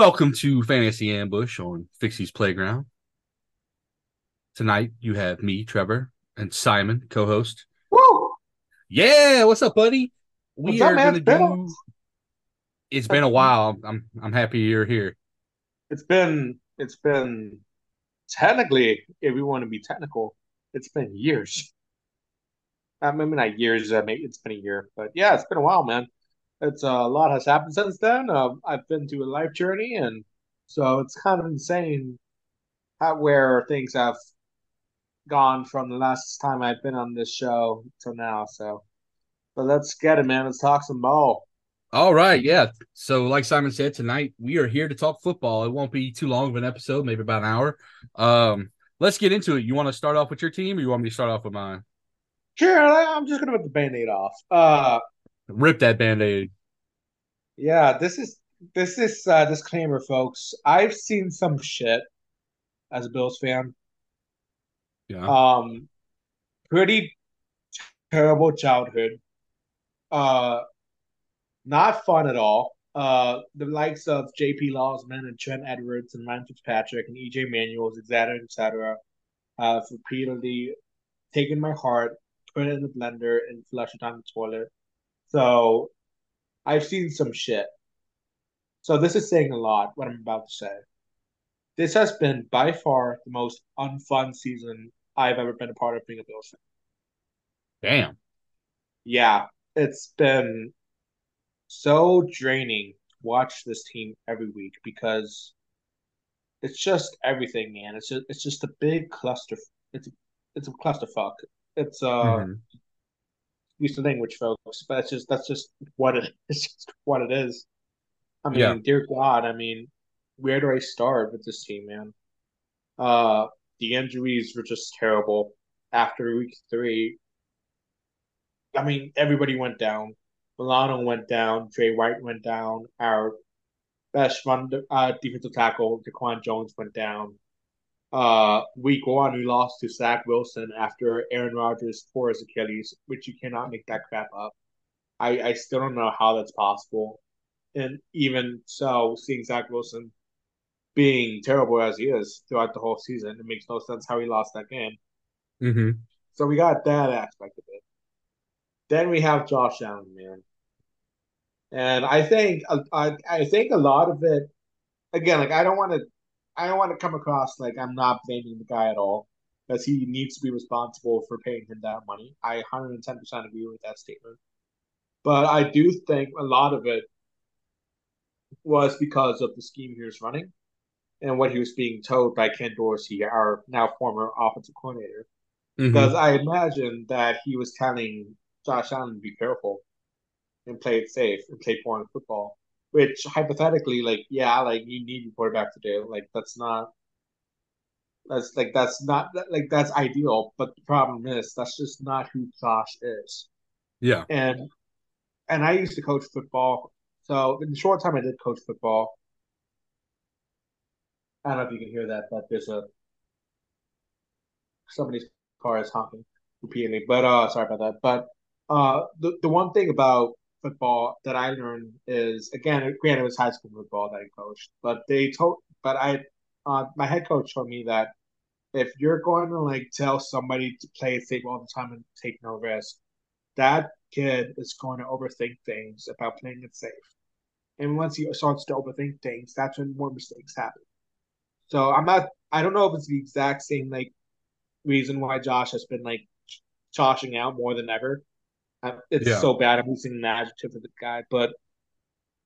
Welcome to Fantasy Ambush on Fixie's Playground. Tonight you have me, Trevor, and Simon, co-host. Woo! Yeah, what's up, buddy? We What's up, are man? gonna It's been a- do. It's been a while. I'm I'm happy you're here. It's been it's been technically, if we want to be technical, it's been years. I maybe not years. Uh, maybe it's been a year, but yeah, it's been a while, man. It's uh, a lot has happened since then. Uh, I've been through a life journey, and so it's kind of insane how where things have gone from the last time I've been on this show to now. So, but let's get it, man. Let's talk some ball. All right, yeah. So, like Simon said, tonight we are here to talk football. It won't be too long of an episode, maybe about an hour. Um, let's get into it. You want to start off with your team, or you want me to start off with mine? Sure, I'm just gonna put the band-aid off. Uh. Rip that band-aid. Yeah, this is this is uh disclaimer, folks. I've seen some shit as a Bills fan. Yeah. Um, pretty terrible childhood. Uh, not fun at all. Uh, the likes of J.P. Losman and Trent Edwards and Ryan Fitzpatrick and E.J. Manuels, et cetera, et cetera, have repeatedly taken my heart, put it in the blender, and flushed it down the toilet. So I've seen some shit. So this is saying a lot, what I'm about to say. This has been by far the most unfun season I've ever been a part of being a Bills fan. Damn. Yeah, it's been so draining to watch this team every week because it's just everything, man. It's just it's just a big cluster. It's a, it's a clusterfuck. It's uh Mhm. Use the language, folks, but it's just that's just what it's just what it is. I mean, Yeah. dear God, I mean, where do I start with this team, man? Uh, the injuries were just terrible after week three. I mean, everybody went down. Milano went down. Trey White went down. Our best run uh, defensive tackle, DaQuan Jones, went down. Uh, week one, we lost to Zach Wilson after Aaron Rodgers tore his Achilles, which you cannot make that crap up. I, I still don't know how that's possible. And even so, seeing Zach Wilson being terrible as he is throughout the whole season, it makes no sense how he lost that game. Mm-hmm. So we got that aspect of it. Then we have Josh Allen, man. And I think I I think a lot of it again, like I don't want to I don't want to come across like I'm not blaming the guy at all because he needs to be responsible for paying him that money. I 110% agree with that statement. But I do think a lot of it was because of the scheme he was running and what he was being told by Ken Dorsey, our now former offensive coordinator. hmm Because I imagine that he was telling Josh Allen to be careful and play it safe and play boring football. Which hypothetically, like, yeah, like you need your quarterback to do. Like that's not that's like that's not like that's ideal. But the problem is that's just not who Josh is. Yeah. And and I used to coach football. So in the short time I did coach football, I don't know if you can hear that, but there's a somebody's car is honking repeatedly. But uh, sorry about that. But uh, the the one thing about football that I learned is again, granted, it was high school football that I coached, but they told, but I, uh, my head coach told me that if you're going to like tell somebody to play safe all the time and take no risk, that kid is going to overthink things about playing it safe. And once he starts to overthink things, that's when more mistakes happen. So I'm not. I don't know if it's the exact same like reason why Josh has been like joshing out more than ever. It's Yeah. so bad. I'm using an adjective for the guy, but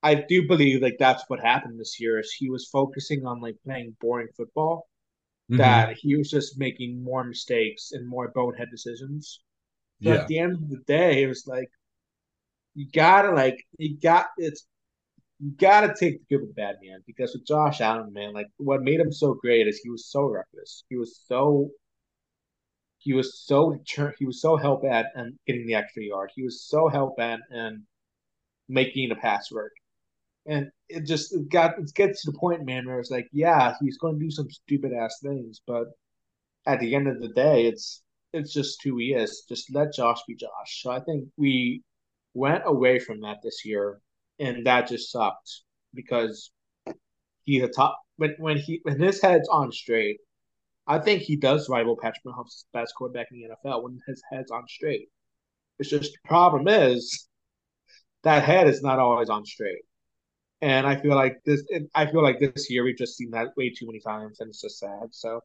I do believe like that's what happened this year. Is he was focusing on like playing boring football Mhm. that he was just making more mistakes and more bonehead decisions. So Yeah. at the end of the day, it was like you gotta like you got it's you gotta take the good with the bad, man. Because with Josh Allen, man, like what made him so great is he was so reckless. He was so he was so he was so hell bent and getting the extra yard. He was so hell bent and making the pass work. And it just it got it gets to the point, man, where it's like, yeah, he's going to do some stupid ass things, but at the end of the day, it's it's just who he is. Just let Josh be Josh. So I think we went away from that this year, and that just sucked because he's a top when when he when his head's on straight. I think he does rival Patrick Mahomes' best quarterback in the NFL when his head's on straight. It's just the problem is that head is not always on straight. And I feel like this I feel like this year we've just seen that way too many times and it's just sad. So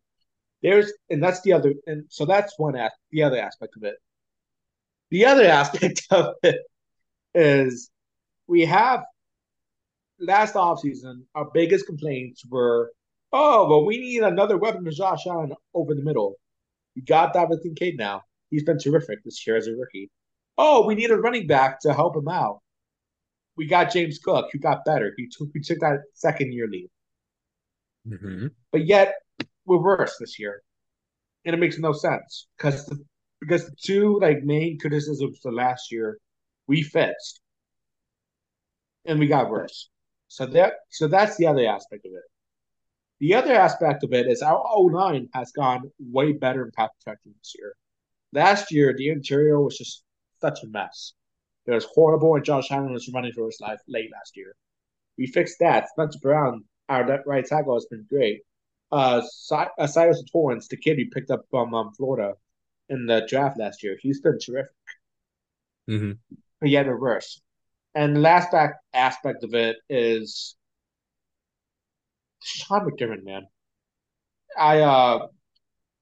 there's and that's the other and so that's one as, the other aspect of it. The other aspect of it is we have last offseason, our biggest complaints were, oh, well, we need another weapon to Josh Allen over the middle. We got Dalton Kincaid now. He's been terrific this year as a rookie. Oh, we need a running back to help him out. We got James Cook, who got better. He took, he took that second year lead. Mm-hmm. But yet, we're worse this year. And it makes no sense because the, because the two like main criticisms of last year we fixed and we got worse. So that so that's the other aspect of it. The other aspect of it is our O line has gone way better in pass protection this year. Last year, the interior was just such a mess. It was horrible, and Josh Allen was running for his life late last year. We fixed that. Spencer Brown, our right tackle, has been great. Uh, uh Cyrus Torrence, the kid we picked up from um, Florida in the draft last year, he's been terrific. Mm-hmm. But yet reverse. And the last back aspect of it is Sean McDermott, man. I uh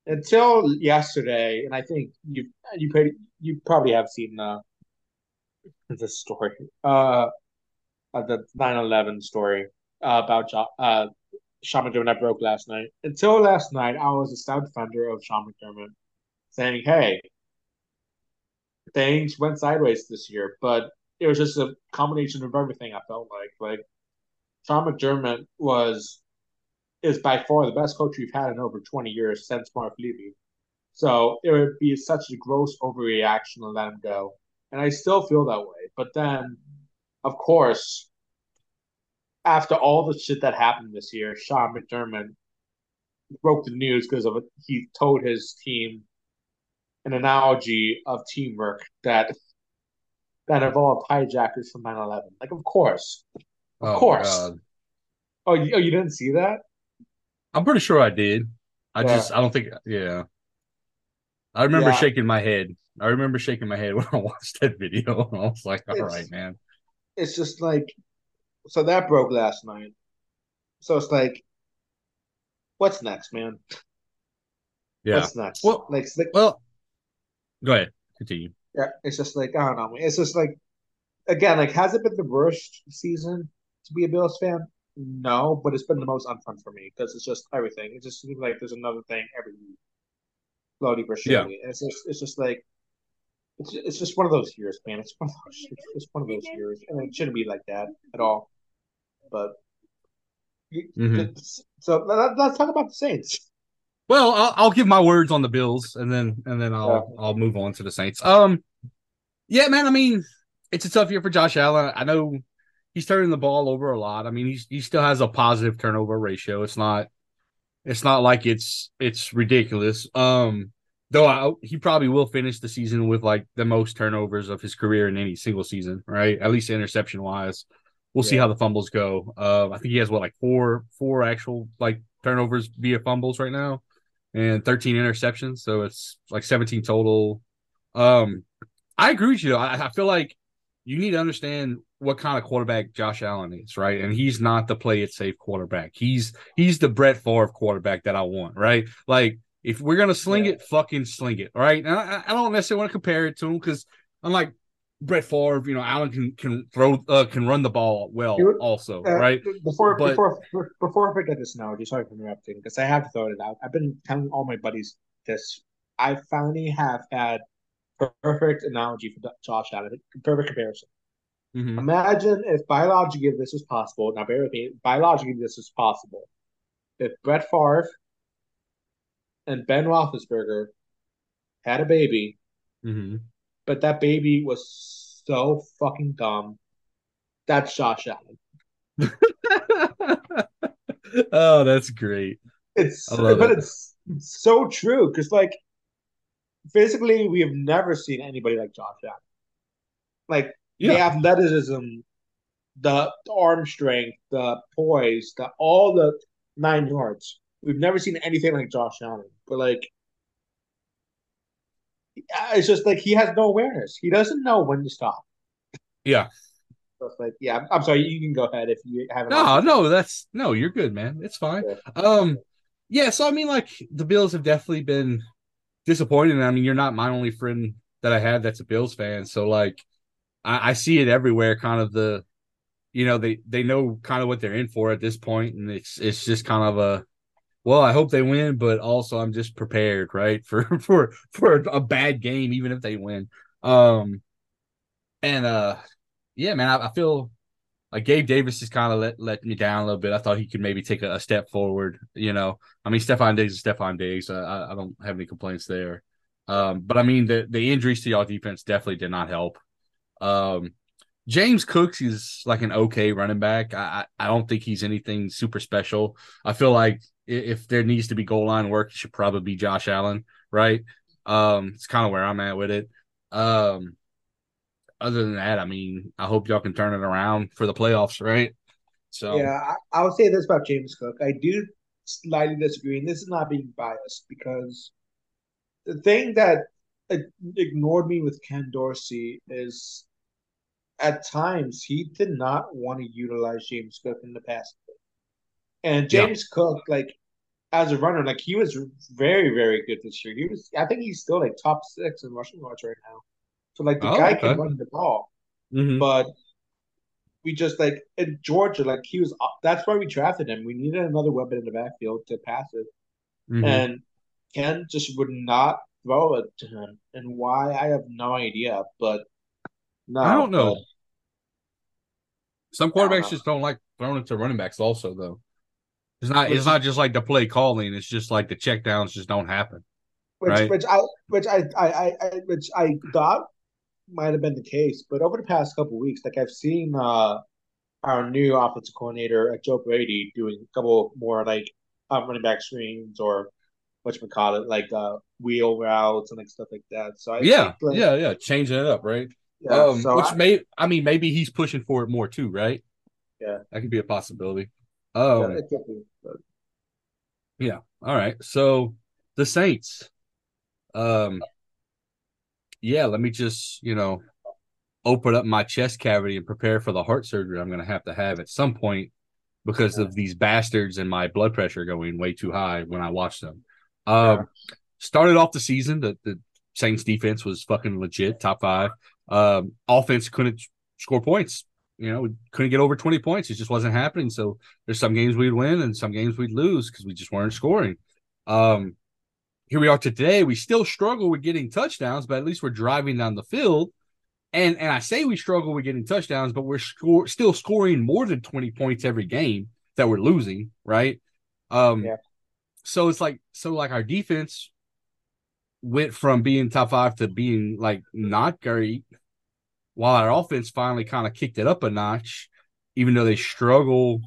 until yesterday, and I think you you probably you probably have seen the the story uh, the 9-11 story uh, about uh Sean McDermott broke last night. Until last night, I was a stout defender of Sean McDermott, saying, "Hey, things went sideways this year, but it was just a combination of everything. I felt like like Sean McDermott was is by far the best coach we've had in over twenty years since Marv Levy. So it would be such a gross overreaction to let him go, and I still feel that way. But then, of course, after all the shit that happened this year, Sean McDermott broke the news because of. He told his team an analogy of teamwork that that involved hijackers from 9-11. Like, of course. Of oh, course. God. Oh, you, oh, you didn't see that? I'm pretty sure I did. I yeah. just, I don't think, yeah. I remember yeah. shaking my head. I remember shaking my head when I watched that video. I was like, "All it's, right, man. It's just like, so that broke last night. So it's like, what's next, man? Yeah. What's next? Well, like, like well, go ahead. Continue. Yeah, it's just like I don't know. It's just like again, like has it been the worst season to be a Bills fan? No, but it's been the most unfun for me because it's just everything. It just seems like there's another thing every week, slowly but surely. Yeah. And it's just it's just like it's it's just one of those years, man. It's one of those it's just one of those years, and it shouldn't be like that at all. But mm-hmm. so let, us talk about the Saints. Well, I'll, I'll, give my words on the Bills, and then and then I'll yeah. I'll move on to the Saints. Um, yeah, man. I mean, it's a tough year for Josh Allen. I know he's turning the ball over a lot. I mean, he's he still has a positive turnover ratio. It's not it's not like it's it's ridiculous. Um, though I, he probably will finish the season with like the most turnovers of his career in any single season, right? At least interception wise. We'll yeah. see how the fumbles go. Uh, I think he has what like four four actual like turnovers via fumbles right now and 13 interceptions. So it's like 17 total. Um, I agree with you. I, I feel like you need to understand what kind of quarterback Josh Allen is, right? And he's not the play it safe quarterback. He's he's the Brett Favre quarterback that I want, right? Like if we're gonna sling yeah. it, fucking sling it, right? And I, I don't necessarily want to compare it to him because unlike Brett Favre, you know, Allen can can throw uh, can run the ball well also, uh, right? Before but, before before I forget this analogy, sorry for interrupting, because I have to throw it out. I've been telling all my buddies this. I finally have had perfect analogy for Josh Allen, perfect comparison. Mm-hmm. Imagine if biologically this was possible. Now, bear with me. Biologically, this is possible. If Brett Favre and Ben Roethlisberger had a baby, mm-hmm but that baby was so fucking dumb. That's Josh Allen. oh, that's great. It's but it. it's so true because like physically we have never seen anybody like Josh Allen. Like yeah. the athleticism, the, the arm strength, the poise, the all the nine yards. We've never seen anything like Josh Allen. But like it's just like he has no awareness. He doesn't know when to stop. Yeah. So like, yeah, I'm sorry. You can go ahead if you have. No, no, that's no. You're good, man. It's fine. Yeah. Um, yeah. So I mean, like the Bills have definitely been disappointing. I mean, you're not my only friend that I have that's a Bills fan. So like, I, I see it everywhere. Kind of the, you know, they they know kind of what they're in for at this point, and it's it's just kind of a well, I hope they win, but also I'm just prepared, right, for for for a bad game, even if they win. Um, and uh, yeah, man, I, I feel like Gabe Davis just kind of let let me down a little bit. I thought he could maybe take a, a step forward. You know, I mean, Stefon Diggs is Stefon Diggs. I, I don't have any complaints there. Um, but I mean, the the injuries to y'all defense definitely did not help. Um, James Cooks is like an okay running back. I I don't think he's anything super special. I feel like if there needs to be goal line work, it should probably be Josh Allen, right? Um, it's kind of where I'm at with it. Um, other than that, I mean, I hope y'all can turn it around for the playoffs, right? So yeah, I, would say this about James Cook. I do slightly disagree, and this is not being biased because the thing that ignored me with Ken Dorsey is at times he did not want to utilize James Cook in the past. And James yeah. Cook, like as a runner, like he was very, very good this year. He was, I think he's still like top six in rushing yards right now. So like the oh, guy okay. can run the ball, mm-hmm. but we just like in Georgia, like he was. That's why we drafted him. We needed another weapon in the backfield to pass it, mm-hmm. and Ken just would not throw it to him. And why, I have no idea. But no, I don't know. Some quarterbacks don't just don't like throwing it to running backs. Also, though. It's not. It's not just like the play calling. It's just like the checkdowns just don't happen. Which, right? which I, which I, I, I, which I thought might have been the case, but over the past couple weeks, like I've seen uh, our new offensive coordinator, uh, Joe Brady, doing a couple more like um, running back screens or what you call it, like uh, wheel routes and like stuff like that. So I yeah, think, like, yeah, yeah, changing it up, right? Yeah, um, so which I, may, I mean, maybe he's pushing for it more too, right? Yeah, that could be a possibility. Oh, yeah, yeah. All right. So the Saints. Um. Yeah. Let me just you know open up my chest cavity and prepare for the heart surgery I'm going to have to have at some point because of these bastards and my blood pressure going way too high when I watch them. Um, started off the season, the, the Saints defense was fucking legit, top five. Um, offense couldn't score points you know, we couldn't get over 20 points. It just wasn't happening. So there's some games we'd win and some games we'd lose because we just weren't scoring. Um, here we are today. We still struggle with getting touchdowns, but at least we're driving down the field. And and I say we struggle with getting touchdowns, but we're score, still scoring more than 20 points every game that we're losing, right? Um yeah. so it's like so like our defense went from being top five to being like not great while our offense finally kind of kicked it up a notch, even though they struggle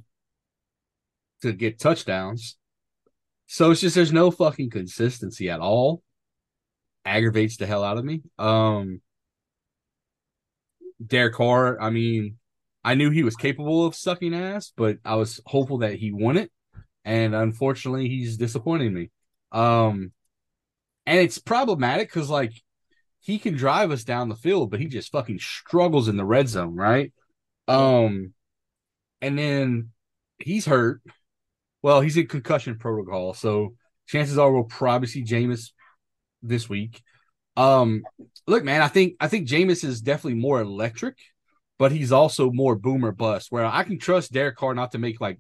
to get touchdowns. So it's just there's no fucking consistency at all. Aggravates the hell out of me. Um Derek Carr, I mean, I knew he was capable of sucking ass, but I was hopeful that he won it. And unfortunately, he's disappointing me. Um and it's problematic because like he can drive us down the field, but he just fucking struggles in the red zone, right? Um, and then he's hurt. Well, he's in concussion protocol, so chances are we'll probably see Jameis this week. Um, look, man, I think I think Jameis is definitely more electric, but he's also more boomer bust. Where I can trust Derek Carr not to make like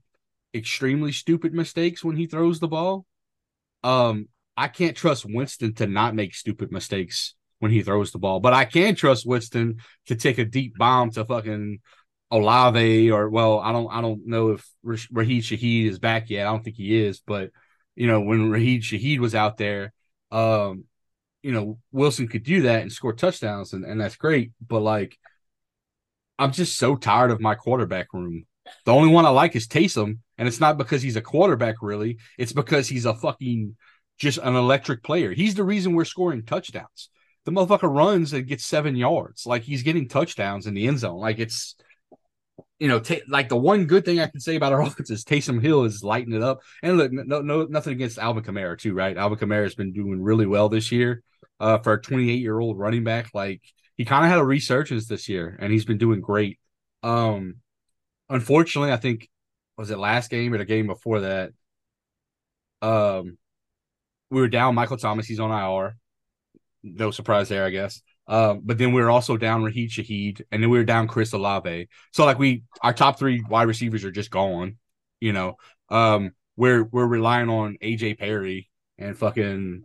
extremely stupid mistakes when he throws the ball. Um, I can't trust Winston to not make stupid mistakes when he throws the ball. But I can trust Winston to take a deep bomb to fucking Olave or well, I don't I don't know if Rashid Shaheed is back yet. I don't think he is, but you know when Rashid Shaheed was out there, um, you know Wilson could do that and score touchdowns, and, and that's great. But like, I'm just so tired of my quarterback room. The only one I like is Taysom, and it's not because he's a quarterback, really. It's because he's a fucking just an electric player. He's the reason we're scoring touchdowns the motherfucker runs and gets seven yards. Like he's getting touchdowns in the end zone. Like it's you know, t- like the one good thing I can say about our offense is Taysom Hill is lighting it up. And look, no, no, nothing against Alvin Kamara too, right? Alvin Kamara has been doing really well this year. Uh, for a 28 year old running back, like he kind of had a resurgence this year, and he's been doing great. Um, unfortunately, I think was it last game or the game before that. Um, we were down Michael Thomas. He's on IR. No surprise there, I guess. Um, but then we were also down Rashid Shaheed, and then we were down Chris Olave. So like we, our top three wide receivers are just gone. You know, um, we're we're relying on AT Perry and fucking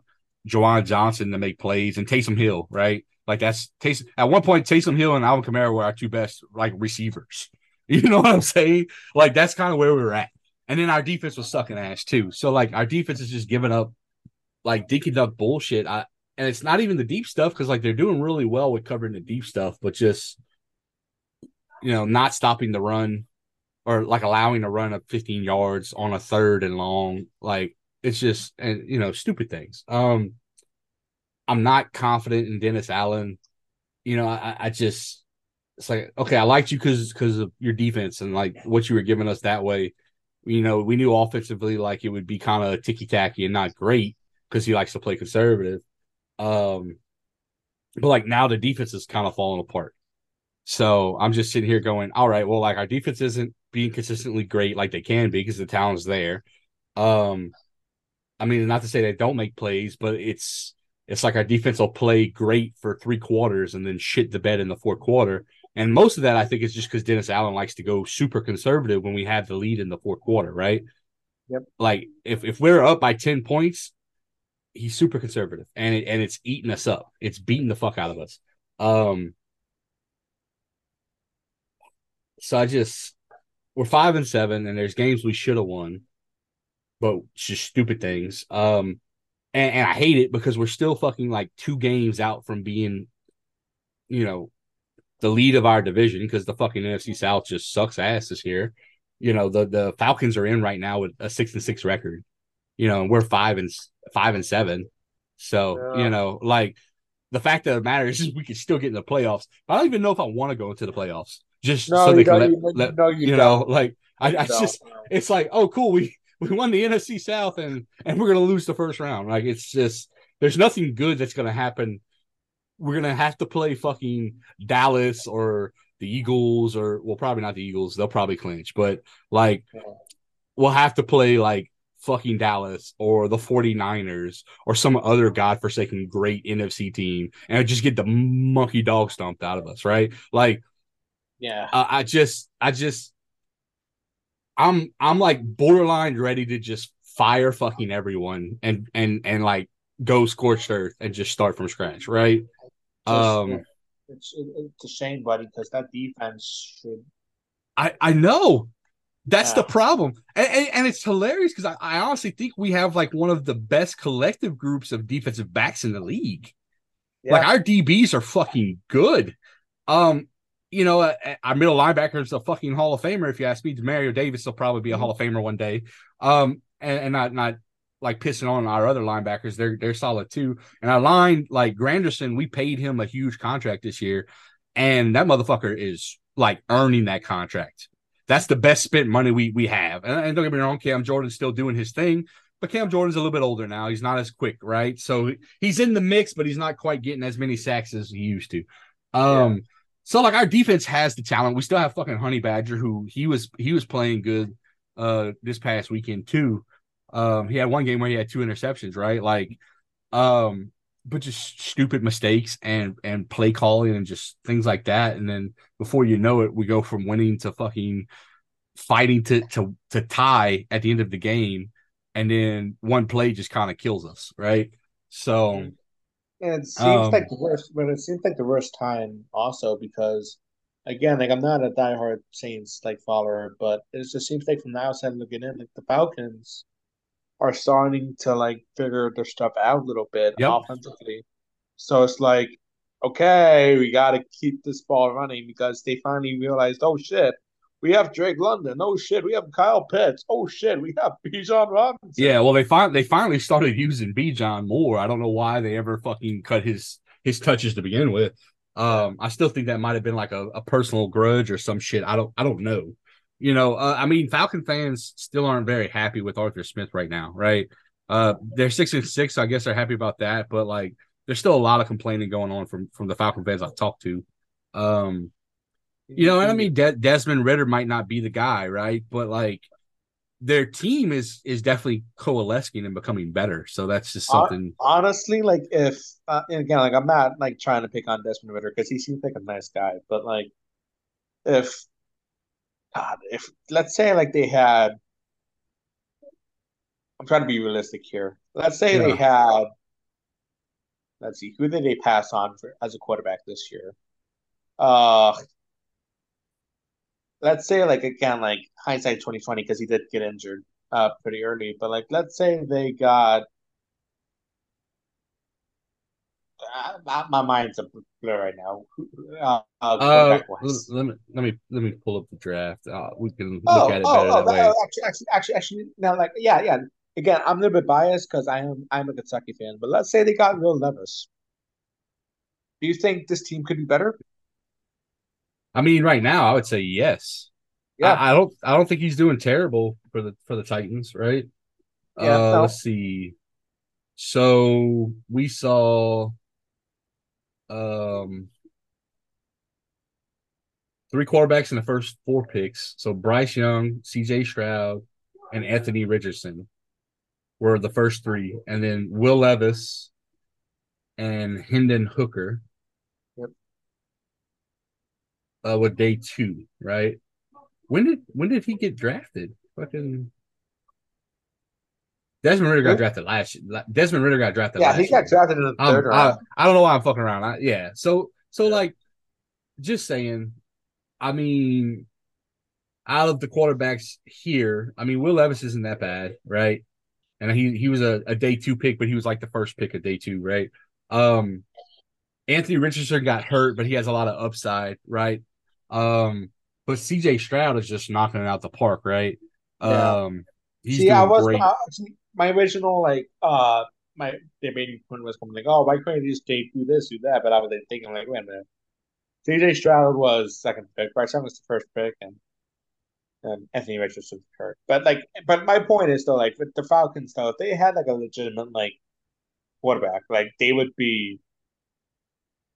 Juwan Johnson to make plays and Taysom Hill, right? Like that's Taysom. At one point, Taysom Hill and Alvin Kamara were our two best like receivers. You know what I'm saying? Like that's kind of where we were at. And then our defense was sucking ass too. So like our defense is just giving up like dinky duck bullshit. I and it's not even the deep stuff because like they're doing really well with covering the deep stuff, but just you know, not stopping the run or like allowing a run of 15 yards on a third and long. Like it's just and you know, stupid things. Um I'm not confident in Dennis Allen. You know, I, I just it's like okay, I liked you because because of your defense and like what you were giving us that way. You know, we knew offensively like it would be kind of ticky tacky and not great because he likes to play conservative. Um, but like now the defense is kind of falling apart. So I'm just sitting here going, all right, well, like our defense isn't being consistently great like they can be because the talent's there. Um, I mean, not to say they don't make plays, but it's it's like our defense will play great for three quarters and then shit the bed in the fourth quarter. And most of that, I think, is just because Dennis Allen likes to go super conservative when we have the lead in the fourth quarter, right? Yep. Like if if we're up by ten points, he's super conservative, and it, and it's eating us up. It's beating the fuck out of us. Um. So I just we're five and seven, and there's games we should have won, but it's just stupid things. Um, and, and I hate it because we're still fucking like two games out from being, you know, the lead of our division because the fucking NFC South just sucks ass this year. You know, the the Falcons are in right now with a six and six record. You know, we're five and five and seven. So, yeah. you know, like the fact of the matter is we could still get in the playoffs. I don't even know if I want to go into the playoffs. Just no, so they can let, you, let no, you, you know, like I, I just it's like, oh cool, we we won the NFC South and and we're gonna lose the first round. Like it's just there's nothing good that's gonna happen. We're gonna have to play fucking Dallas or the Eagles or well probably not the Eagles, they'll probably clinch, but like we'll have to play like fucking Dallas or the 49ers or some other godforsaken great NFC team and just get the monkey dog stomped out of us, right? Like, yeah, uh, I just, I just, I'm, I'm like borderline ready to just fire fucking everyone and, and, and like go scorched earth and just start from scratch, right? Just, um, it's, it's a shame, buddy, because that defense should. I, I know that's the problem, and, and, and it's hilarious because I, I, honestly think we have like one of the best collective groups of defensive backs in the league. Yeah. Like our DBs are fucking good. Um, you know, uh, uh, our middle linebacker is a fucking Hall of Famer. If you ask me, Demario Davis will probably be a mm-hmm. Hall of Famer one day. Um, and, and not not like pissing on our other linebackers. They're they're solid too. And our line, like Granderson, we paid him a huge contract this year, and that motherfucker is like earning that contract that's the best spent money we we have. And, and don't get me wrong, Cam Jordan's still doing his thing, but Cam Jordan's a little bit older now. He's not as quick, right? So he's in the mix, but he's not quite getting as many sacks as he used to. Um, yeah. so like our defense has the talent. We still have fucking Honey Badger, who he was he was playing good uh this past weekend too. Um, he had one game where he had two interceptions, right? Like, um, but just stupid mistakes and and play calling and just things like that. And then before you know it, we go from winning to fucking fighting to to to tie at the end of the game, and then one play just kind of kills us, right? So. And it seems um, like the worst, but it seems like the worst time also because, again, like I'm not a diehard Saints like follower, but it just seems like from the outside looking in, like the Falcons are starting to like figure their stuff out a little bit yep. offensively. So it's like, okay, we got to keep this ball running because they finally realized, oh shit, we have Drake London. Oh shit, we have Kyle Pitts. Oh shit, we have Bijan Robinson. Yeah, well, they find they finally started using Bijan more. I don't know why they ever fucking cut his his touches to begin with. Um, I still think that might have been like a, a personal grudge or some shit. I don't I don't know. You know, uh, I mean, Falcon fans still aren't very happy with Arthur Smith right now, right? Uh, they're six and six, so I guess they're happy about that. But like, there's still a lot of complaining going on from from the Falcon fans I've talked to. Um, you know, and I mean, De- Desmond Ridder might not be the guy, right? But like, their team is is definitely coalescing and becoming better. So that's just something. Honestly, like if uh, again, like I'm not like trying to pick on Desmond Ridder because he seems like a nice guy, but like if God, if let's say like they had, I'm trying to be realistic here. Let's say yeah. they had. Let's see, who did they pass on for as a quarterback this year? Uh, let's say like again like hindsight 2020 because he did get injured uh pretty early but like let's say they got uh, my mind's a blur right now. Uh, uh, uh let me let me let me pull up the draft. Uh, we can oh, look at it oh, better oh, that way. Actually, actually, actually, actually, now like yeah, yeah. Again, I'm a little bit biased because I am I'm a Kentucky fan, but let's say they got Will Levis. Do you think this team could be better? I mean, right now, I would say yes. Yeah, I, I don't. I don't think he's doing terrible for the for the Titans, right? Yeah. Uh, no. Let's see. So we saw, um, three quarterbacks in the first four picks. So Bryce Young, C.J. Stroud, and Anthony Richardson were the first three, and then Will Levis and Hendon Hooker Yep. uh, with day two, right? When did when did he get drafted? Fucking Desmond Ridder got drafted last year. Desmond Ridder got drafted. Last year. Yeah, he got year. drafted in the 3rd round. I, I, don't know why I'm fucking around. I, yeah, so so like, just saying. I mean, out of the quarterbacks here, I mean, Will Levis isn't that bad, right? And he he was a, a day two pick, but he was like the first pick of day two, right? Um, Anthony Richardson got hurt, but he has a lot of upside, right? Um, but CJ Stroud is just knocking it out the park, right? Yeah. Um, he's See, I was great. My original like uh my debating point was coming like, oh, why couldn't you just do this, do that? But I was like, thinking like, wait a minute. CJ Stroud was second pick, Bryce Young was the first pick, and and Anthony Richardson hurt. But like, but my point is though, like with the Falcons though, if they had like a legitimate like quarterback, like they would be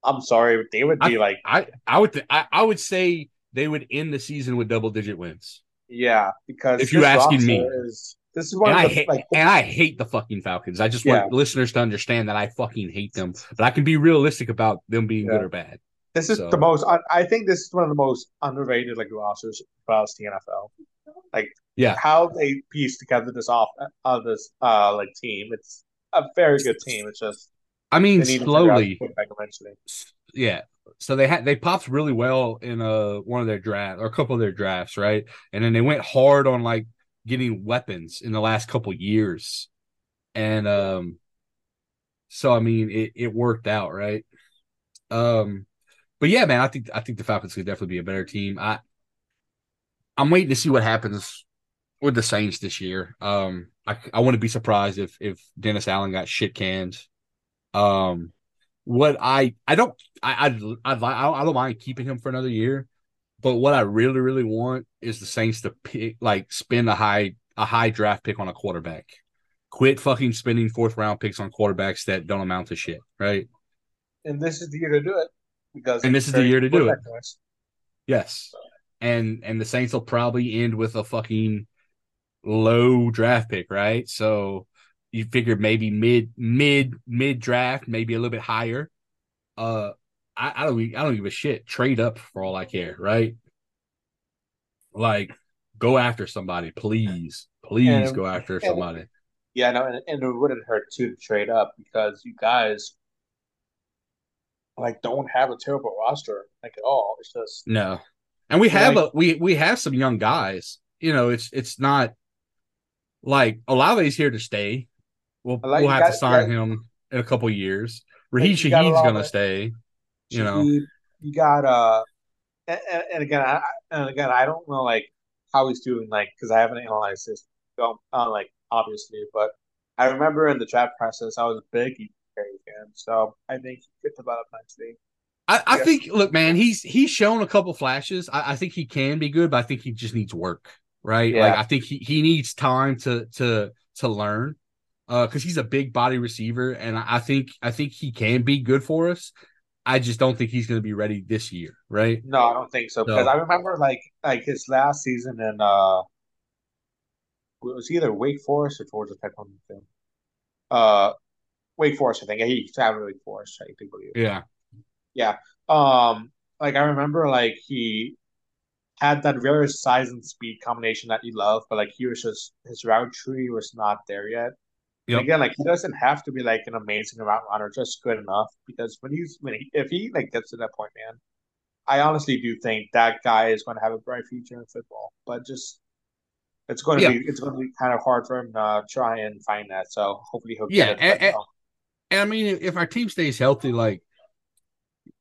I'm sorry, they would be I, like I I would th- I, I would say they would end the season with double digit wins. Yeah, because if you're asking me, is, this is one and of the, I hate, like and I hate the fucking Falcons. I just yeah. want listeners to understand that I fucking hate them, but I can be realistic about them being yeah. good or bad. This is so. the most. I think this is one of the most underrated like rosters across the NFL. Like, yeah, how they piece together this off uh, this uh like team. It's a very good team. It's just I mean, slowly. Yeah. So they had they popped really well in uh one of their drafts or a couple of their drafts, right? And then they went hard on like getting weapons in the last couple years. And um so I mean it, it worked out, right? Um but yeah, man, I think I think the Falcons could definitely be a better team. I I'm waiting to see what happens with the Saints this year. Um I I wouldn't be surprised if if Dennis Allen got shit canned um, what I I don't I I'd, I'd I don't mind keeping him for another year, but what I really really want is the Saints to pick like spend a high a high draft pick on a quarterback. Quit fucking spending fourth round picks on quarterbacks that don't amount to shit, right? And this is the year to do it because and this is the year to do it. Yes, and and the Saints will probably end with a fucking low draft pick, right? So you figured maybe mid mid mid draft, maybe a little bit higher. Uh, I, I don't I don't give a shit. Trade up for all I care, right? Like, go after somebody, please, please and, go after and, somebody. Yeah, no, and, and it wouldn't hurt too to trade up because you guys like don't have a terrible roster like at all. It's just no, and we have like, a we we have some young guys. You know, it's it's not like Olave's here to stay. We'll like, we'll have to sign him in a couple years. Raheem Shaheed's gonna stay. You know, you got uh, and, and, again, I, and again, I don't know like how he's doing, like because I haven't analyzed this, um, uh, like obviously, but I remember in the draft process, I was a big Perry fan, so I think he could develop nicely. I, I think look, man, he's he's shown a couple flashes. I, I, think he can be good, but I think he just needs work, right? Yeah. Like I think he, he needs time to to to learn. Uh, because he's a big body receiver, and I think I think he can be good for us. I just don't think he's going to be ready this year, right? No, I don't think so. Because I remember like like his last season in uh, it was either Wake Forest or Georgia Tech on the film. Uh, Wake Forest, I think. He traveled Wake Forest, I think. Yeah, yeah. Um, like I remember, like he had that very size and speed combination that you love, but like he was just his route tree was not there yet. Yep. again, like he doesn't have to be like an amazing route runner, just good enough. Because when he's when he if he like gets to that point, man, I honestly do think that guy is going to have a bright future in football. But just it's going to yeah. be it's going to be kind of hard for him to try and find that. So hopefully he'll yeah. And, and, um, and I mean, if our team stays healthy, like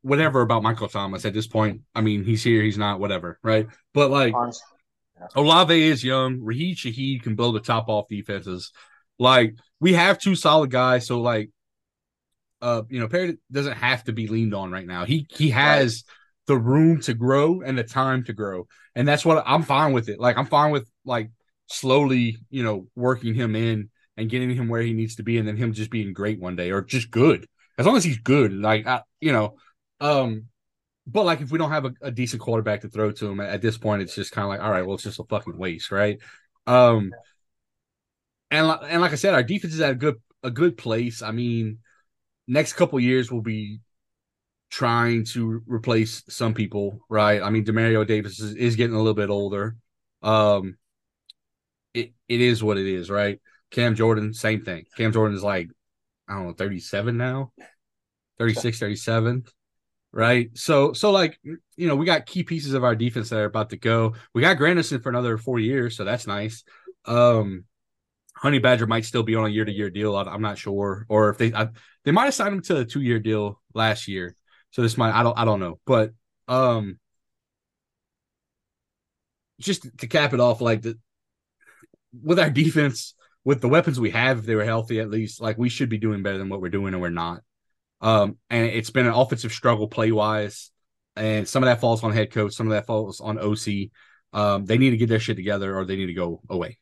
whatever about Michael Thomas at this point. I mean, he's here, he's not, whatever, right? But like yeah. Olave is young. Rashid Shaheed can build the top off defenses. Like we have two solid guys, so like uh, you know, Perry doesn't have to be leaned on right now. He he has right. the room to grow and the time to grow. And that's what I'm fine with it. Like I'm fine with like slowly, you know, working him in and getting him where he needs to be and then him just being great one day or just good. As long as he's good, like I, you know, um, but like if we don't have a, a decent quarterback to throw to him at, at this point, it's just kind of like, all right, well, it's just a fucking waste, right? Um, and and like I said, our defense is at a good a good place. I mean, next couple years we'll be trying to replace some people, right? I mean, Demario Davis is, is getting a little bit older. Um, it it is what it is, right? Cam Jordan, same thing. Cam Jordan is like, I don't know, 37 now, 36, 37 right? So so like you know we got key pieces of our defense that are about to go. We got Granderson for another four years, so that's nice. Um, Honey Badger might still be on a year to year deal. I'm not sure, or if they I, they might have signed him to a two year deal last year. So this might I don't I don't know, but um, just to cap it off, like the with our defense, with the weapons we have, if they were healthy at least, like we should be doing better than what we're doing, and we're not. Um, and it's been an offensive struggle play wise, and some of that falls on head coach, some of that falls on OC. Um, they need to get their shit together, or they need to go away.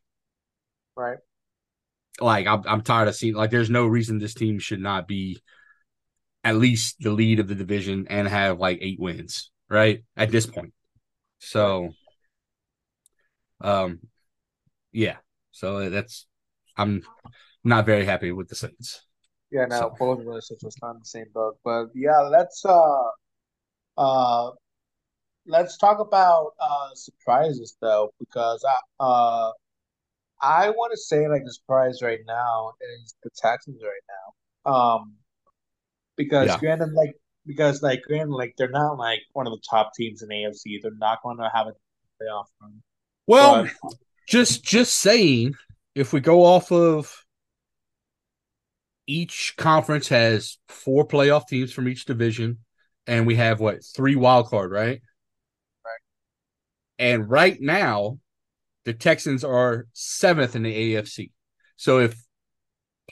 Right. Like I'm, I'm tired of seeing like there's no reason this team should not be at least the lead of the division and have like eight wins, right? At this point. So um yeah. So that's I'm not very happy with the Saints. Yeah, no, so. both of us was not in the same boat. But yeah, let's uh uh let's talk about uh surprises though, because I uh I want to say like the surprise right now is the Texans right now. Um because yeah. granted like because like granted like they're not like one of the top teams in AFC. They're not going to have a playoff run. Well, but, just just saying, if we go off of each conference has four playoff teams from each division, and we have what three wild card, right? Right. And right now, the Texans are seventh in the AFC. So if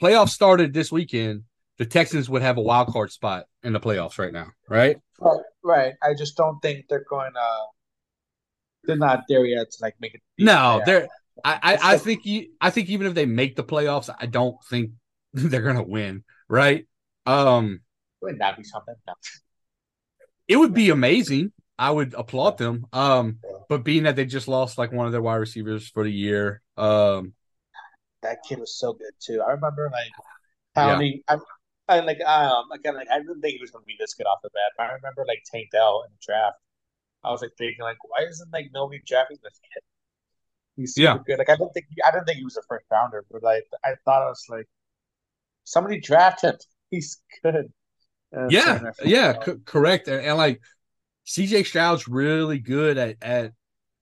playoffs started this weekend, the Texans would have a wild card spot in the playoffs right now, right? Right. right. I just don't think they're going to. They're not there yet to like make it. No, they're. I, I, I think you. I think even if they make the playoffs, I don't think they're gonna win, right? Um, would that be something? No. It would be amazing. I would applaud them. Um, but being that they just lost like one of their wide receivers for the year, um, that kid was so good too. I remember like pounding. Yeah. I, I like um again like I didn't think he was going to be this good off the bat. But I remember like Tank Dell in the draft. I was like thinking like, why isn't like nobody drafting this kid? He's super yeah. good. Like I didn't think I didn't think he was a first rounder, but like I thought I was like somebody draft him. He's good. Uh, yeah, yeah, c- correct. And, and, like CJ Stroud's really good at at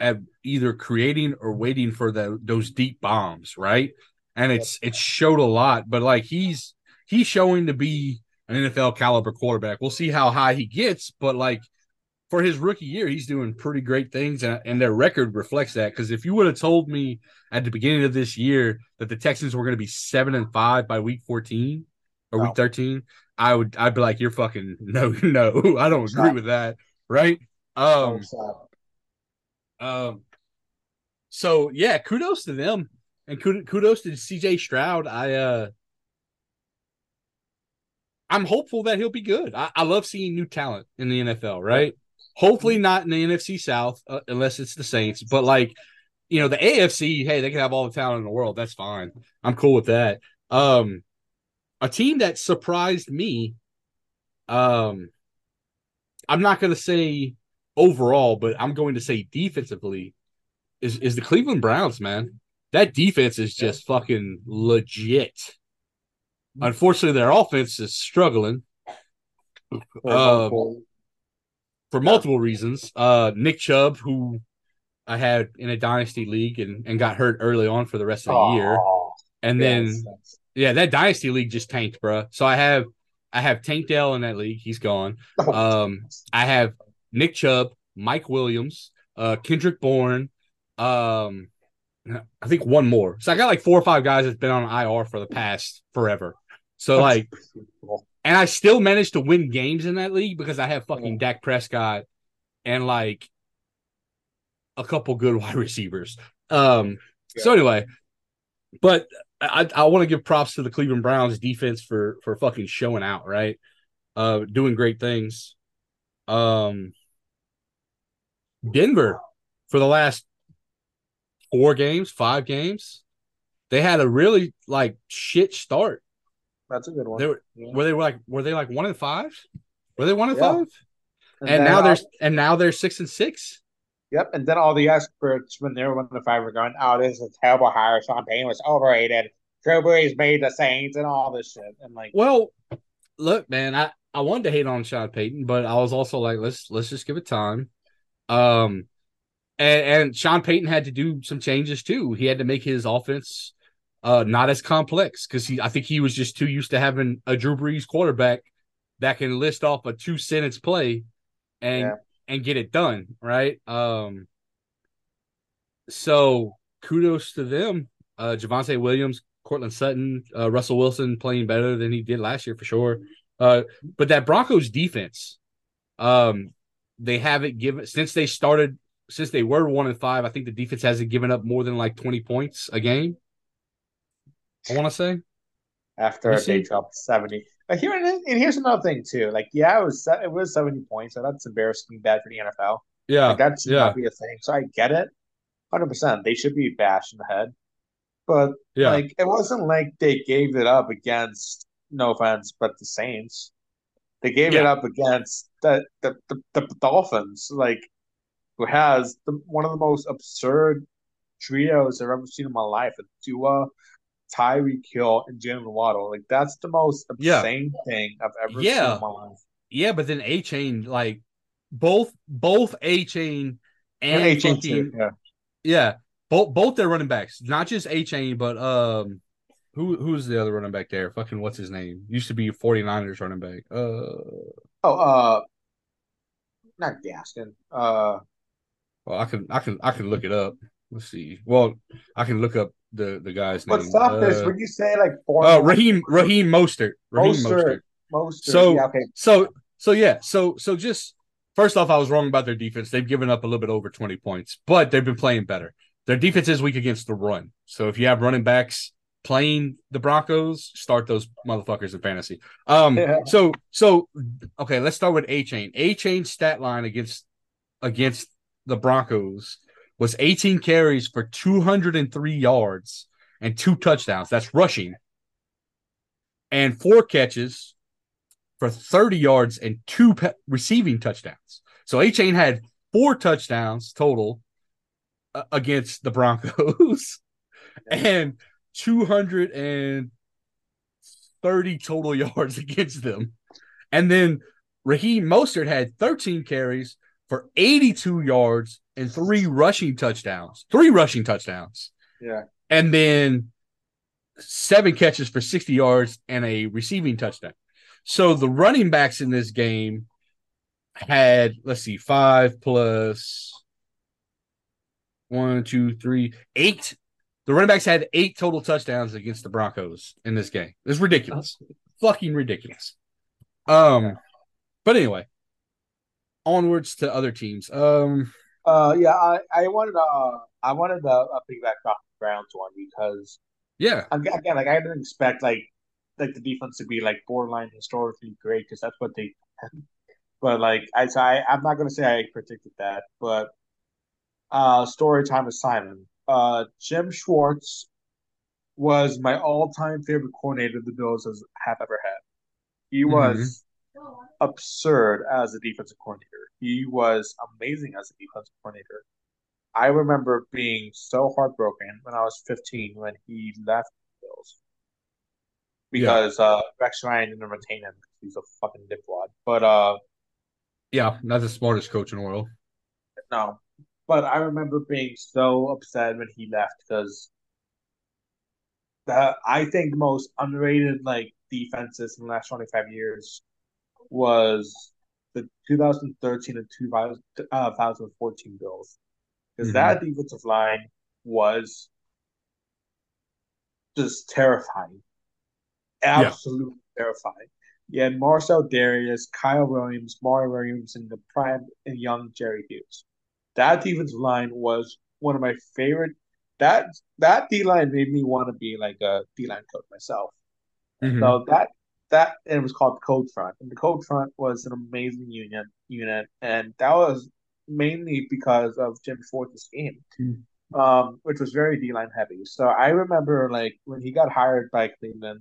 at either creating or waiting for the those deep bombs, right? And it's it's showed a lot, but like he's he's showing to be an NFL caliber quarterback. We'll see how high he gets, but like for his rookie year, he's doing pretty great things, and, and their record reflects that. Because if you would have told me at the beginning of this year that the Texans were going to be seven and five by week fourteen, or week 13, I would I'd be like, you're fucking no, no, I don't agree with that. Right. Um, um so yeah, kudos to them. And kudos to CJ Stroud. I uh I'm hopeful that he'll be good. I, I love seeing new talent in the NFL, right? Hopefully not in the NFC South uh, unless it's the Saints, but like you know, the AFC, hey, they can have all the talent in the world. That's fine. I'm cool with that. Um, a team that surprised me, um, I'm not going to say overall, but I'm going to say defensively is is the Cleveland Browns, man. That defense is just fucking legit. Unfortunately, their offense is struggling. Uh, for multiple reasons. Uh, Nick Chubb, who I had in a dynasty league and, and got hurt early on for the rest of the year. And then yeah, that dynasty league just tanked, bro. So I have I have Tank Dell in that league. He's gone. Oh, um, I have Nick Chubb, Mike Williams, uh, Kendrick Bourne, um, I think one more. So I got like four or five guys that's been on IR for the past forever. So like, and I still managed to win games in that league because I have fucking Dak Prescott and like a couple good wide receivers. Um, yeah. so anyway, but I, I want to give props to the Cleveland Browns defense for for fucking showing out, right? Uh, doing great things. Um, Denver for the last four games, five games, they had a really like shit start. That's a good one. They were yeah. were they like were they like one and five? Were they one and yeah. five? And, and now they're and now they're six and six. Yep, and then all the experts when they were one and five were going, "Oh, this is a terrible hire. Sean Payton was overrated. Drew Brees made the Saints and all this shit." And like, well, look, man, I I wanted to hate on Sean Payton, but I was also like, let's let's just give it time. Um, and, and Sean Payton had to do some changes too. He had to make his offense uh not as complex because he I think he was just too used to having a Drew Brees quarterback that can list off a two sentence play and yeah and get it done, right? Um so kudos to them. Uh Javonte Williams, Courtland Sutton, uh, Russell Wilson playing better than he did last year for sure. Uh but that Broncos defense, um, they haven't given since they started since they were one and five, I think the defense hasn't given up more than like 20 points a game. I want to say. After they dropped 70. But here and here's another thing too. Like, yeah, it was it was seventy points, so that's embarrassing bad for the NFL. Yeah, like, that should yeah. not be a thing. So I get it, hundred percent. They should be bashed in the head, but yeah. like it wasn't like they gave it up against no offense, but the Saints. They gave yeah. it up against the the, the the Dolphins, like who has the, one of the most absurd trios I've ever seen in my life. A Tua, Tyreek Hill and Jalen Waddle. Like that's the most insane yeah. thing I've ever yeah. seen in my life. Yeah, but then Achane, like both both Achane and, and Achane fucking, yeah. yeah, both both their running backs, not just Achane, but um who who's the other running back there? Fucking what's his name? Used to be 49ers running back. Uh oh uh not Gaskin. Uh well I can I can I can look it up. Let's see. Well, I can look up the the guy's name. What's up? uh, is when you say like four. Oh, Raheem Raheem Mostert. Raheem Mostert. Mostert. So yeah, okay. so so yeah. So so just first off, I was wrong about their defense. They've given up a little bit over twenty points, but they've been playing better. Their defense is weak against the run. So if you have running backs playing the Broncos, start those motherfuckers in fantasy. Um. Yeah. So so okay, let's start with Achane. A chain stat line against against the Broncos was 18 carries for 203 yards and two touchdowns. That's rushing. And four catches for 30 yards and two pe- receiving touchdowns. So Achane had four touchdowns total uh, against the Broncos and 230 total yards against them. And then Raheem Mostert had 13 carries for 82 yards and three rushing touchdowns. Three rushing touchdowns. Yeah. And then seven catches for 60 yards and a receiving touchdown. So the running backs in this game had, let's see, five plus one, two, three, eight. The running backs had eight total touchdowns against the Broncos in this game. It's ridiculous. fucking ridiculous. Um, but anyway, onwards to other teams. Um, uh, yeah, I, I wanted uh, I wanted to uh, piggyback off the Browns one because, yeah, again, like I didn't expect like like the defense to be like borderline historically great because that's what they. but like I, so I, I'm not gonna say I predicted that, but uh, story time with Simon. Uh, Jim Schwartz was my all-time favorite coordinator the Bills has have ever had. He mm-hmm. was absurd as a defensive coordinator. He was amazing as a defensive coordinator. I remember being so heartbroken when I was 15 when he left the Bills because yeah. uh, Rex Ryan didn't retain him because he's a fucking dipwad. But uh, yeah, not the smartest coach in the world. No, but I remember being so upset when he left because the I think the most underrated like defenses in the last twenty five years was the 2013 and 2014 uh, Bills because mm-hmm. that defensive line was just terrifying, absolutely yeah. terrifying. You had Marcell Dareus, Kyle Williams, Mario Williams, and the prime and young Jerry Hughes. That defensive line was one of my favorite. That that D line made me want to be like a D line coach myself. Mm-hmm. So that that and it was called the Cold Front, and the Cold Front was an amazing union unit, and that was mainly because of Jim Schwartz's game, mm-hmm. um, which was very D line heavy. So I remember like when he got hired by Cleveland,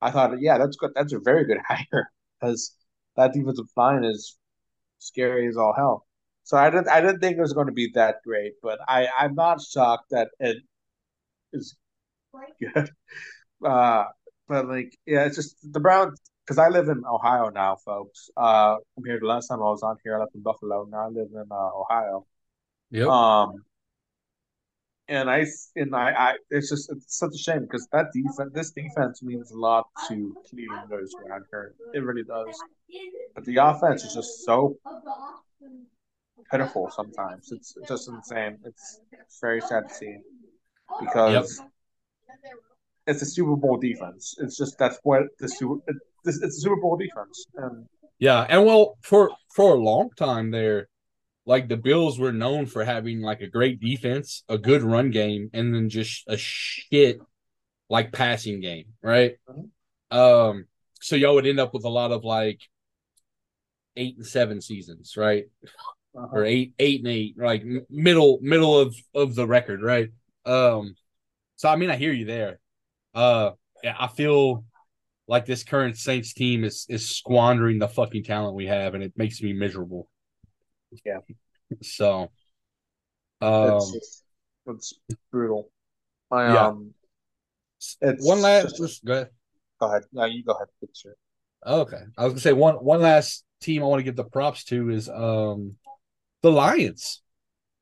I thought, yeah, that's good. That's a very good hire because that defensive line is scary as all hell. So I didn't I didn't think it was going to be that great, but I I'm not shocked that it is good. Uh, but like yeah, it's just the Browns because I live in Ohio now, folks. Uh, compared to last time I was on here, I left in Buffalo. Now I live in uh, Ohio. Yep. Um, and I and I, I it's just it's such a shame because that defense, this defense means a lot to Clevelanders around here. It really does. But the offense is just so pitiful sometimes. It's just insane. It's very sad to see because yep. It's a Super Bowl defense. It's just that's what the Super it's, it's a Super Bowl defense. And yeah, and well for for a long time there, like the Bills were known for having like a great defense, a good run game, and then just a shit like passing game, right? Mm-hmm. Um, so y'all would end up with a lot of like eight and seven seasons, right? uh-huh. or eight eight and eight, like middle middle of of the record, right? Um, so I mean, I hear you there. Uh, yeah, I feel like this current Saints team is is squandering the fucking talent we have, and it makes me miserable. Yeah. So, um, it's, it's brutal. I yeah. um, it's one last. Just, go ahead. Go ahead. No, you go ahead. Sure. Okay, I was gonna say one one last team I want to give the props to is um the Lions.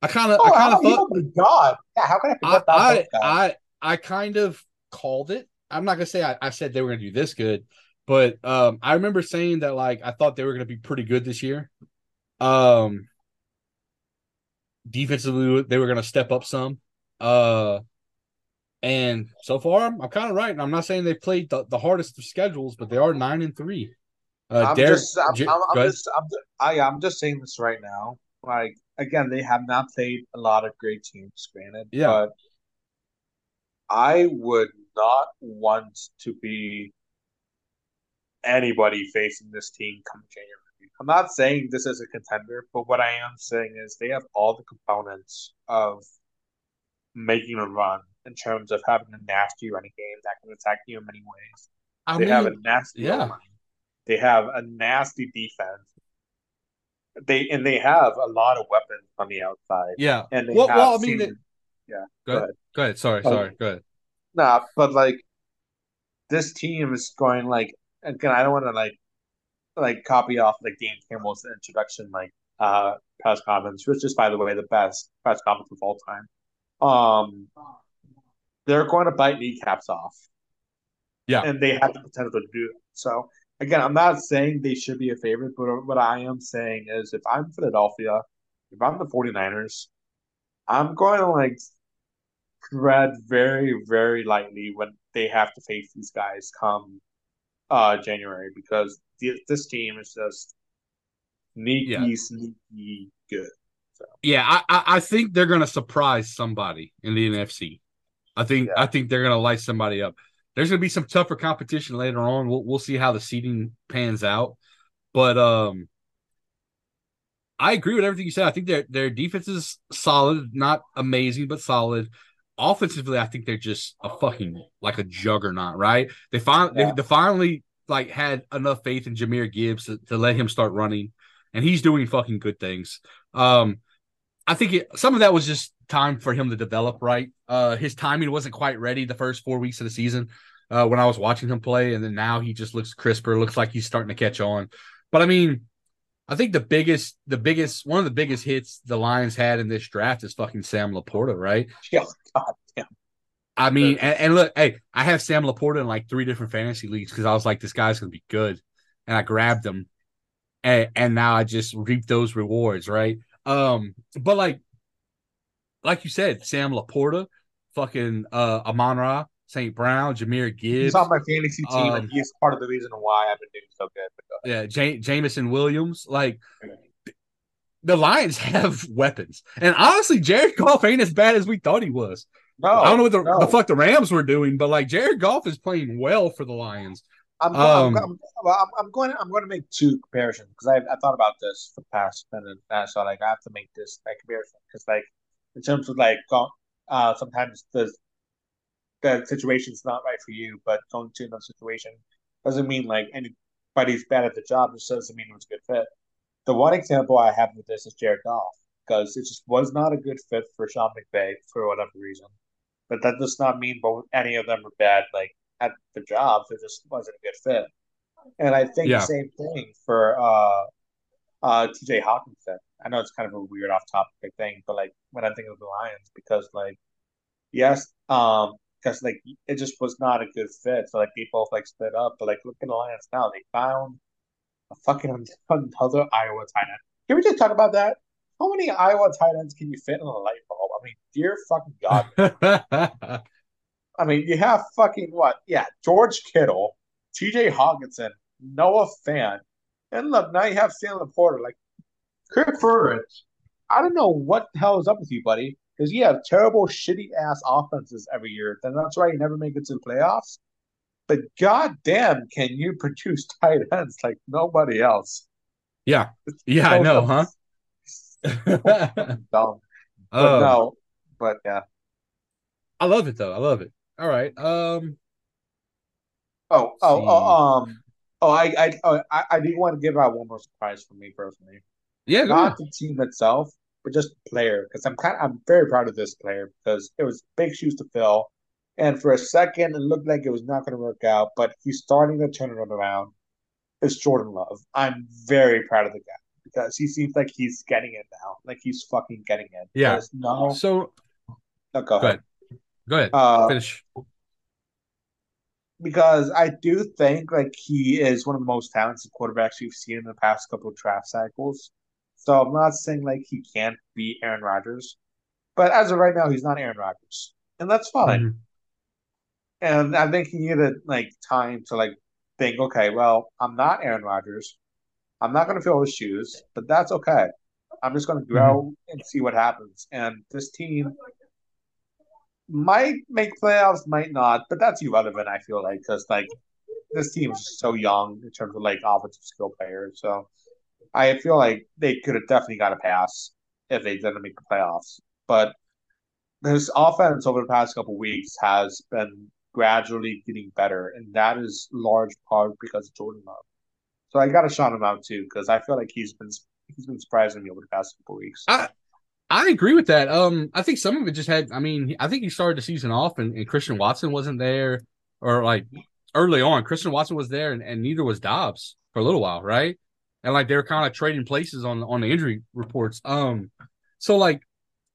I kind of, oh, I kind of thought, oh God, yeah, how can I? I, I, I, I, kind of called it. I'm not gonna say I, I said they were gonna do this good, but um, I remember saying that like I thought they were gonna be pretty good this year. Um, defensively, they were gonna step up some. Uh, and so far, I'm, I'm kind of right. And I'm not saying they played the, the hardest of schedules, but they are nine and three. Uh, I'm Derek, just, I'm, I'm, I'm just, I'm, I, I'm just saying this right now. Like again, they have not played a lot of great teams, granted. Yeah. But I would not want to be anybody facing this team come January. I'm not saying this is a contender, but what I am saying is they have all the components of making a run in terms of having a nasty running game that can attack you in many ways. I they mean, have a nasty yeah. line. They have a nasty defense they and they have a lot of weapons on the outside. Yeah, and they well, have well I mean, seen, yeah. Go, go ahead. Go ahead. Sorry, um, sorry. Go ahead. Nah, but like this team is going like again. I don't want to like like copy off like Dan Campbell's introduction like uh press conference, which is by the way the best press conference of all time. Um, they're going to bite kneecaps off. Yeah, and they have the potential to do it. So again, I'm not saying they should be a favorite, but what I am saying is if I'm Philadelphia, if I'm the 49ers, I'm going to like tread very, very lightly when they have to face these guys come uh, January because this team is just sneaky, yeah. sneaky good. So. Yeah, I, I think they're gonna surprise somebody in the NFC. I think yeah. I think they're gonna light somebody up. There's gonna be some tougher competition later on. We'll we'll see how the seeding pans out. But um I agree with everything you said. I think their their defense is solid, not amazing, but solid. Offensively, I think they're just a fucking like a juggernaut, right? They finally yeah. they, they, finally like had enough faith in Jahmyr Gibbs to, to, let him start running, and he's doing fucking good things. Um, I think it, some of that was just time for him to develop right. Uh, his timing wasn't quite ready the first four weeks of the season uh, when I was watching him play, and then now he just looks crisper. Looks like he's starting to catch on. But I mean, I think the biggest, the biggest, one of the biggest hits the Lions had in this draft is fucking Sam LaPorta, right? Yeah, God damn. I mean, and, and, look, hey, I have Sam LaPorta in like three different fantasy leagues because I was like, this guy's gonna be good, and I grabbed him, and and now I just reap those rewards, right? Um, but like, like you said, Sam LaPorta, fucking uh Amon-Ra, St. Brown, Jahmyr Gibbs. He's on my fantasy team, um, and he's part of the reason why I've been doing so good. Go yeah, J- Jameson Williams. Like the Lions have weapons, and honestly, Jared Goff ain't as bad as we thought he was. No, I don't know what the, no. the fuck the Rams were doing, but like Jared Goff is playing well for the Lions. I'm, um, I'm, I'm, I'm, going. I'm going to make two comparisons because I, I thought about this for the past, and I saw like I have to make this like comparison because like in terms of like uh, sometimes the the situation's not right for you, but going to another situation doesn't mean like anybody's bad at the job. Just doesn't mean it was a good fit. The one example I have with this is Jared Goff because it just was not a good fit for Sean McVay for whatever reason. But that does not mean both any of them are bad like at the jobs. It just wasn't a good fit. And I think yeah. the same thing for uh, uh, TJ Hockenson. I know it's kind of a weird off topic thing, but like when I think of the Lions, because like yes, um, because like it just was not a good fit. So like they both like split up. But like look at the Lions now. They found a fucking another Iowa tight end. Can we just talk about that? How many Iowa tight ends can you fit in a light bulb? I mean, dear fucking God. I mean, you have fucking what? Yeah, George Kittle, T.J. Hockenson, Noah Fant, and look now you have Sam LaPorta. Like Kirk Ferentz. I don't know what the hell is up with you, buddy because you have terrible, shitty ass offenses every year. Then that's why you never make it to the playoffs. But goddamn, can you produce tight ends like nobody else? Yeah, yeah, so I know, dumb. huh? dumb. But uh, no, but yeah, I love it though. I love it. All right. Um. Oh, oh, oh, um. Oh, I, I, oh, I, I do want to give out one more surprise for me personally. Yeah, not the team itself, but just player because I'm kind of, I'm very proud of this player because it was big shoes to fill, and for a second it looked like it was not going to work out, but he's starting to turn it around. It's Jordan Love. I'm very proud of the guy because he seems like he's getting it now, like he's fucking getting it. Yeah. no. So. No, go, go ahead. Go ahead. Uh, Finish. Because I do think like he is one of the most talented quarterbacks we've seen in the past couple of draft cycles. So I'm not saying like he can't be Aaron Rodgers, but as of right now, he's not Aaron Rodgers, and that's fine. Mm-hmm. And I think he needed like time to like think, okay, well, I'm not Aaron Rodgers. I'm not going to fill his shoes, but that's okay. I'm just going to grow mm-hmm. and see what happens. And this team might make playoffs, might not, but that's irrelevant. I feel like because like this team is so young in terms of like offensive skill players. So I feel like they could have definitely got a pass if they didn't make the playoffs. But this offense over the past couple weeks has been gradually getting better, and that is large part because of Jordan Love. So I got to shout him out too because I feel like he's been he's been surprising me over the past couple weeks. I I agree with that. Um, I think some of it just had. I mean, I think he started the season off, and, and Christian Watson wasn't there, or like early on, Christian Watson was there, and, and neither was Doubs for a little while, right? And like they're kind of trading places on on the injury reports. Um, so like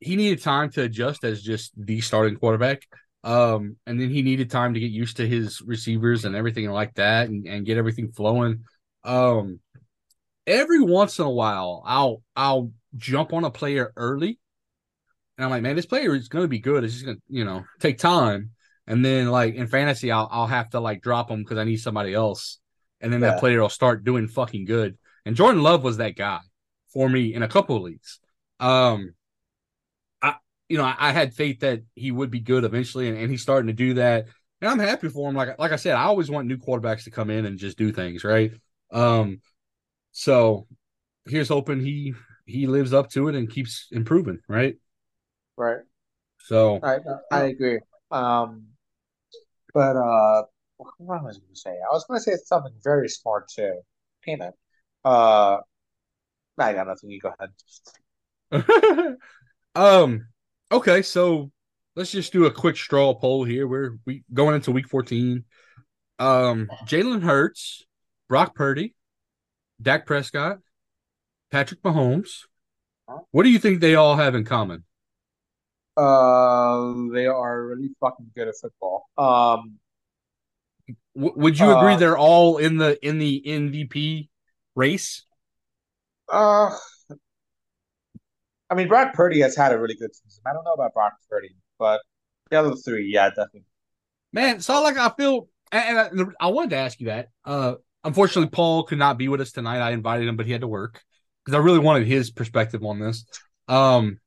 he needed time to adjust as just the starting quarterback. Um, and then he needed time to get used to his receivers and everything like that, and, and get everything flowing. Um, every once in a while, I'll I'll jump on a player early, and I'm like, man, this player is going to be good. It's just going to you know take time. And then like in fantasy, I'll I'll have to like drop him because I need somebody else and then yeah. that player will start doing fucking good. And Jordan Love was that guy for me in a couple of leagues. Um, I you know I, I had faith that he would be good eventually, and, and he's starting to do that. And I'm happy for him. Like like I said, I always want new quarterbacks to come in and just do things right. Um, so here's hoping he he lives up to it and keeps improving. Right. Right. So I I agree. Um, but uh, what was I going to say? I was going to say something very smart too. Peanut. Uh, I got nothing. You go ahead. um. Okay, so let's just do a quick straw poll here. We're we going into week fourteen. Um, Jalen Hurts, Brock Purdy, Dak Prescott, Patrick Mahomes. What do you think they all have in common? Uh, they are really fucking good at football. Um, w- would you agree uh, they're all in the in the MVP race? Uh, I mean, Brock Purdy has had a really good season. I don't know about Brock Purdy, but the other three, yeah, definitely. Man, so like I feel, and I, I wanted to ask you that. Uh, unfortunately, Paul could not be with us tonight. I invited him, but he had to work because I really wanted his perspective on this. Um,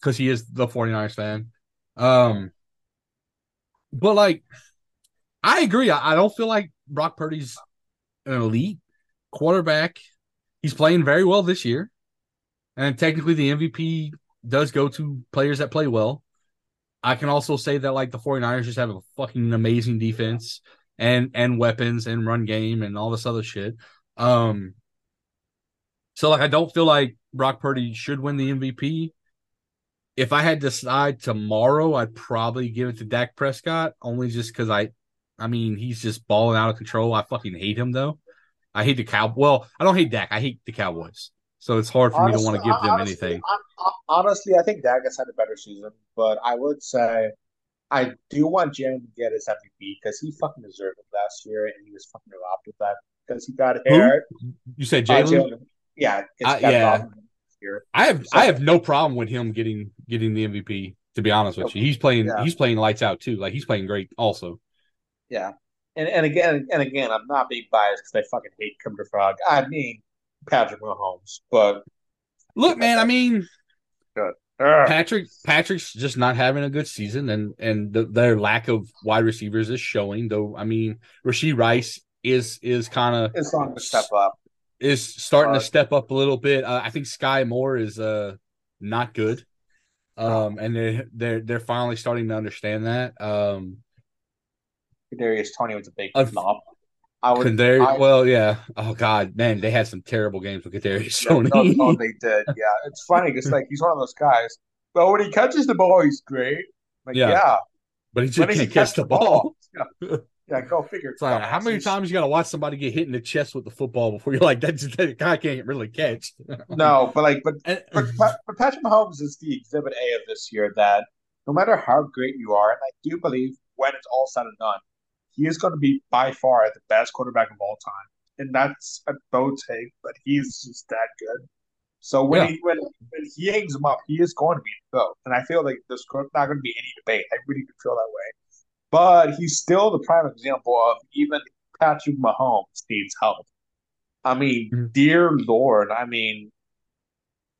because he is the 49ers fan. Um, but like, I agree. I, I don't feel like Brock Purdy's an elite quarterback. He's playing very well this year. And technically, the MVP does go to players that play well. I can also say that like the 49ers just have a fucking amazing defense and and weapons and run game and all this other shit. Um so like I don't feel like Brock Purdy should win the MVP if I had to decide tomorrow, I'd probably give it to Dak Prescott only just because I, I mean, he's just balling out of control. I fucking hate him though. I hate the cow. Well, I don't hate Dak. I hate the Cowboys. So it's hard for honestly, me to want to give them honestly, anything. honestly, I think Dak has had a better season, but I would say I do want Jalen to get his MVP because he fucking deserved it last year, and he was fucking robbed with that because he got hurt. You said Jalen? Uh, yeah, uh, yeah. I have so, I have no problem with him getting getting the MVP. To be honest with you, he's playing yeah. he's playing lights out too. Like he's playing great also. Yeah, and and again and again, I'm not being biased because I fucking hate Kermit Frog. I mean Patrick Mahomes, but look, man, I mean. Good. Patrick Patrick's just not having a good season, and and the, their lack of wide receivers is showing. Though I mean, Rashee Rice is is kind of is on the step up is starting uh, to step up a little bit. Uh, I think Skyy Moore is uh not good, um, and they they're they're finally starting to understand that. Um, Kadarius Toney was a big flop. I would. Kadarius, I, well, yeah. Oh God, man, they had some terrible games with Kadarius Toney. No, no, they did. Yeah, it's funny because like he's one of those guys. But when he catches the ball, he's great. Like yeah, yeah. but he just can't catch the ball. ball. Yeah. Yeah, go figure. It's like, how many times you got to watch somebody get hit in the chest with the football before you're like, that, that guy can't really catch? no, but like, but, and, but, but Patrick Mahomes is the exhibit A of this year that no matter how great you are, and I do believe when it's all said and done, he is going to be by far the best quarterback of all time. And that's a bold take, but he's just that good. So when yeah. he when, when he hangs him up, he is going to be the GOAT. And I feel like there's not going to be any debate. I really feel that way but he's still the prime example of even Patrick Mahomes needs help. I mean, mm-hmm. dear Lord, I mean,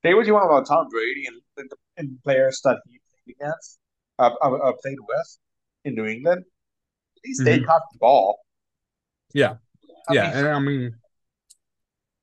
say what you want about Tom Brady and, and players that he played against, uh, uh, uh, played with in New England. At least mm-hmm. they caught the ball. Yeah, I yeah, mean, and I mean,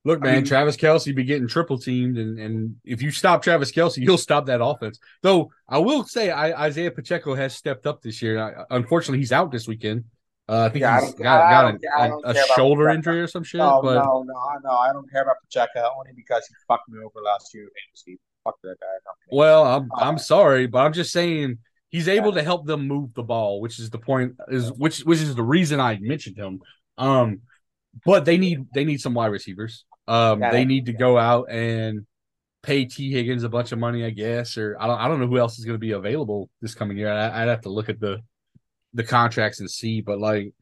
Look, man, I mean, Travis Kelce be getting triple teamed, and, and if you stop Travis Kelce, you'll stop that offense. Though I will say, I, Isaiah Pacheco has stepped up this year. I, unfortunately, he's out this weekend. Uh, I think yeah, he's I got, got a, a, a shoulder injury or some shit. No, but... no, no, no. I don't care about Pacheco only because he fucked me over last year. He fucked that guy. Well, I'm uh, I'm sorry, but I'm just saying he's able yeah. to help them move the ball, which is the point. Is which which is the reason I mentioned him. Um, but they need they need some wide receivers. Um, they need to go out and pay Tee Higgins a bunch of money, I guess, or I don't I don't know who else is going to be available this coming year. I, would have to look at the the contracts and see, but like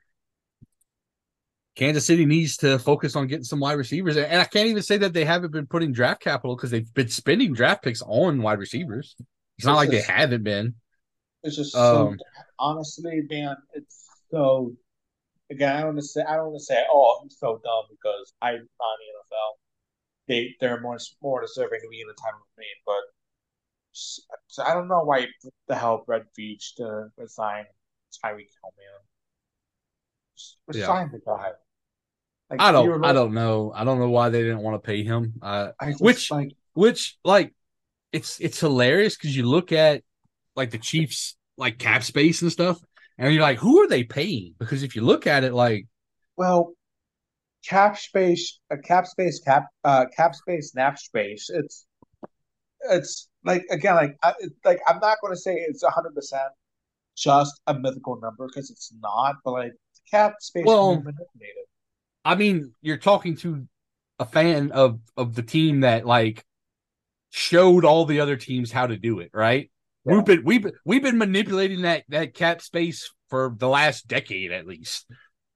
Kansas City needs to focus on getting some wide receivers, and I can't even say that they haven't been putting draft capital because they've been spending draft picks on wide receivers. It's, not like just, they haven't been. It's just um, so, honestly, man, it's so again, I don't want to say I don't want to say, oh, he's so dumb because I'm not in the NFL. They they're more more deserving to be in the title with me, but so I don't know why the hell Brett Veach to resign Tyreek Hill, man. Resign yeah. the guy. Like, I don't. I don't know. I don't know why they didn't want to pay him. Uh, which, like, which, like, it's it's hilarious because you look at like the Chiefs like cap space and stuff, and you're like, who are they paying? Because if you look at it, like, well, cap space, a cap space, cap, uh, cap space, nap space. It's it's like again, like I, like I'm not going to say it's hundred percent just a mythical number because it's not, but like cap space well, manipulated. I mean, you're talking to a fan of of the team that like showed all the other teams how to do it, right? Yeah. We've been we've we've been manipulating that that cap space for the last decade at least.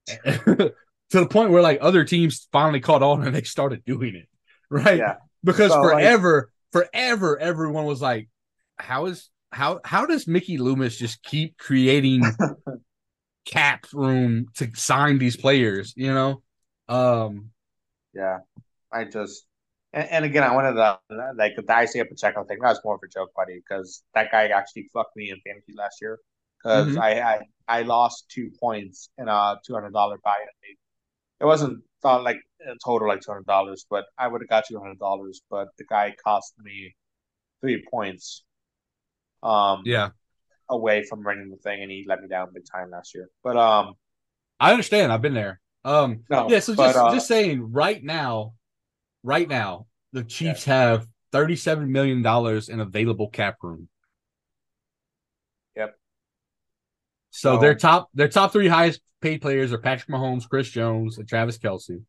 to the point where like other teams finally caught on and they started doing it. Right? Yeah. Because so, forever, like, forever everyone was like, How is how how does Mickey Loomis just keep creating cap room to sign these players, you know? Um yeah. I just and, and again, I wanted to like the Isaiah Pacheco thing. That was more of a joke, buddy, because that guy actually fucked me in fantasy last year because mm-hmm. I, I I lost two points in a two hundred dollar buy. It wasn't not like a total like two hundred dollars, but I would have got two hundred dollars. But the guy cost me three points. Um, yeah, away from running the thing, and he let me down big time last year. But um, I understand. I've been there. Um, no, yeah. So just but, uh, just saying, right now, right now, the Chiefs yeah. have $37 million in available cap room. Yep. So, their top their top three highest paid players are Patrick Mahomes, Chris Jones, and Travis Kelce.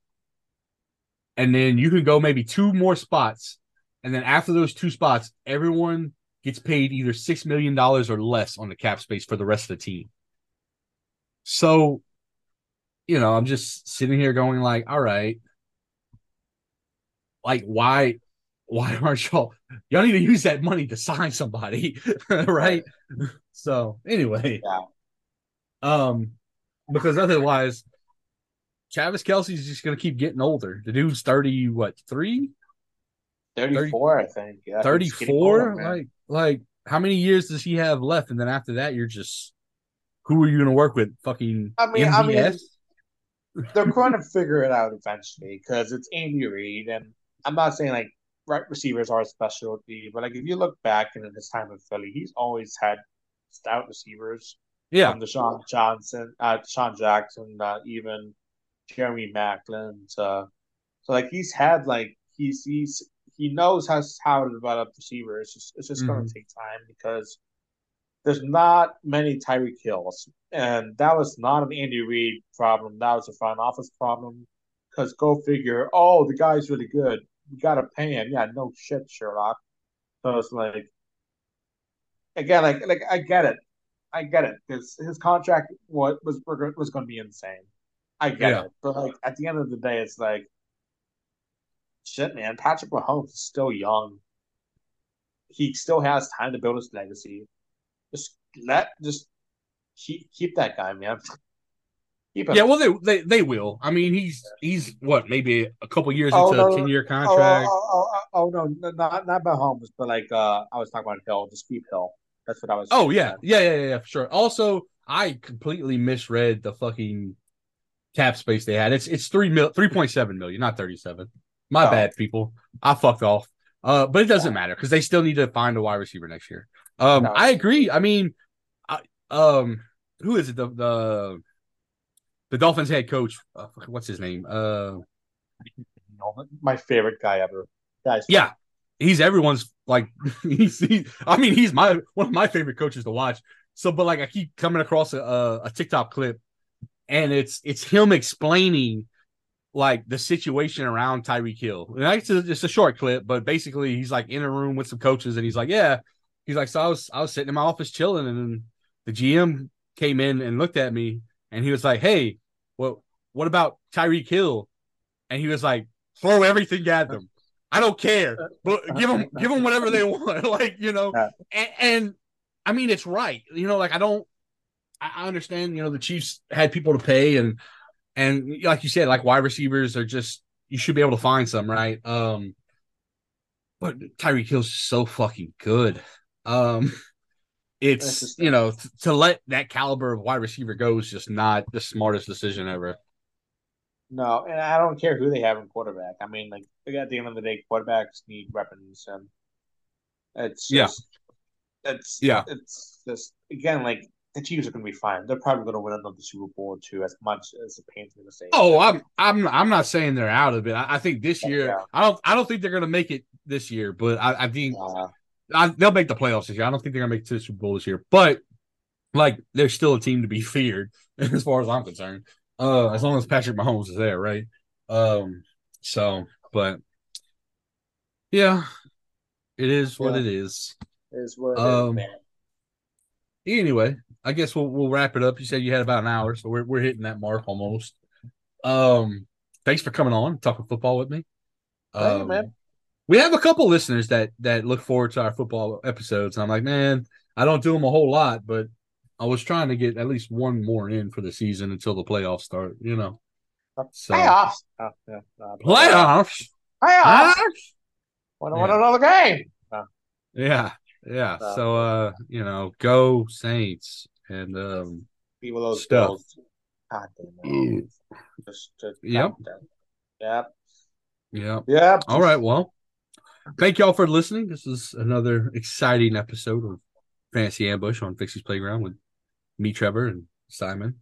And then you can go maybe two more spots. And then after those two spots, everyone gets paid either six million dollars or less on the cap space for the rest of the team. So, you know, I'm just sitting here going like, all right, like why why aren't y'all y'all need to use that money to sign somebody right so anyway yeah. um because otherwise Travis Kelce's just gonna keep getting older. The dude's thirty, what three? 34, 30, I think. Yeah, 34? Like, like how many years does he have left? And then after that, you're just who are you gonna work with? Fucking I mean? I mean, they're going to figure it out eventually because it's Andy Reid, and I'm not saying like right receivers are a specialty, but like if you look back in his time in Philly, he's always had stout receivers. Yeah, um, DeSean Johnson, uh, DeSean Jackson, uh, even Jeremy Maclin. Uh, so like he's had like he's he's he knows how how to develop receivers. It's just, it's just mm-hmm. going to take time because there's not many Tyreek Hills, and that was not an Andy Reid problem. That was a front office problem. Because go figure, oh, the guy's really good we gotta pay him. Yeah, no shit, Sherlock. So it's like, again, like, like I get it, I get it, because his contract what was was going to be insane. I get yeah. it, but like at the end of the day, it's like, shit, man. Patrick Mahomes is still young. He still has time to build his legacy. Just let, just keep keep that guy, man. Yeah, well, they, they they will. I mean, he's he's what maybe a couple years oh, into no, a ten year contract. Oh, oh, oh, oh, no, not not Mahomes, but like uh, I was talking about Hill, just keep Hill. That's what I was. Oh yeah, yeah, yeah, yeah, for sure. Also, I completely misread the fucking cap space they had. It's it's three mil, three point seven million, not thirty seven. My oh. bad, people. I fucked off. Uh, but it doesn't matter because they still need to find a wide receiver next year. Um, no. I agree. I mean, I, um, who is it? The the the Dolphins head coach, uh, what's his name? Uh, my favorite guy ever. Guys, yeah, he's everyone's like he's, he, I mean, he's my one of my favorite coaches to watch. So, but like I keep coming across a, a TikTok clip, and it's it's him explaining like the situation around Tyreek Hill. And it's a, it's a short clip, but basically he's like in a room with some coaches, and he's like, yeah, he's like, so I was I was sitting in my office chilling, and the GM came in and looked at me and he was like, "Hey, well, what about Tyreek Hill?" And he was like, "Throw everything at them. I don't care, but give them give them whatever they want." like you know, and, and, I mean, it's right. You know, like I don't. I understand, you know, the Chiefs had people to pay, and and like you said, like wide receivers are just you should be able to find some, right? Um, but Tyreek Hill's so fucking good. Um, it's you know to let that caliber of wide receiver go is just not the smartest decision ever. No, and I don't care who they have in quarterback. I mean, like at the end of the day, quarterbacks need weapons, and it's just, yeah, it's yeah, it's just again like the Chiefs are going to be fine. They're probably going to win another Super Bowl too, as much as it pains me to say. Oh, I'm I'm I'm not saying they're out of it. I, I think this year, yeah. I don't I don't think they're going to make it this year, but I, I think uh, I, they'll make the playoffs this year. I don't think they're going to make it to the Super Bowl this year, but like they're still a team to be feared as far as I'm concerned. Uh, as long as Patrick Mahomes is there, right? Um, so, but yeah, it is what yeah. it is. It is what it um, is, Anyway, I guess we'll we'll wrap it up. You said you had about an hour, so we're we're hitting that mark almost. Um, thanks for coming on talking football with me. Um, hey, man. We have a couple listeners that that look forward to our football episodes, and I'm like, man, I don't do them a whole lot, but I was trying to get at least one more in for the season until the playoffs start. You know, so, playoffs, oh, yeah, playoffs, playoffs. Want, yeah. another game? Yeah, yeah. Uh, so, uh, you know, go Saints and um, people those stuff. God damn Just, just yep. Yep. Yep. Yep. All right. Well, thank y'all for listening. This is another exciting episode of Fantasy Ambush on Fixie's Playground with me, Trevor, and Simon.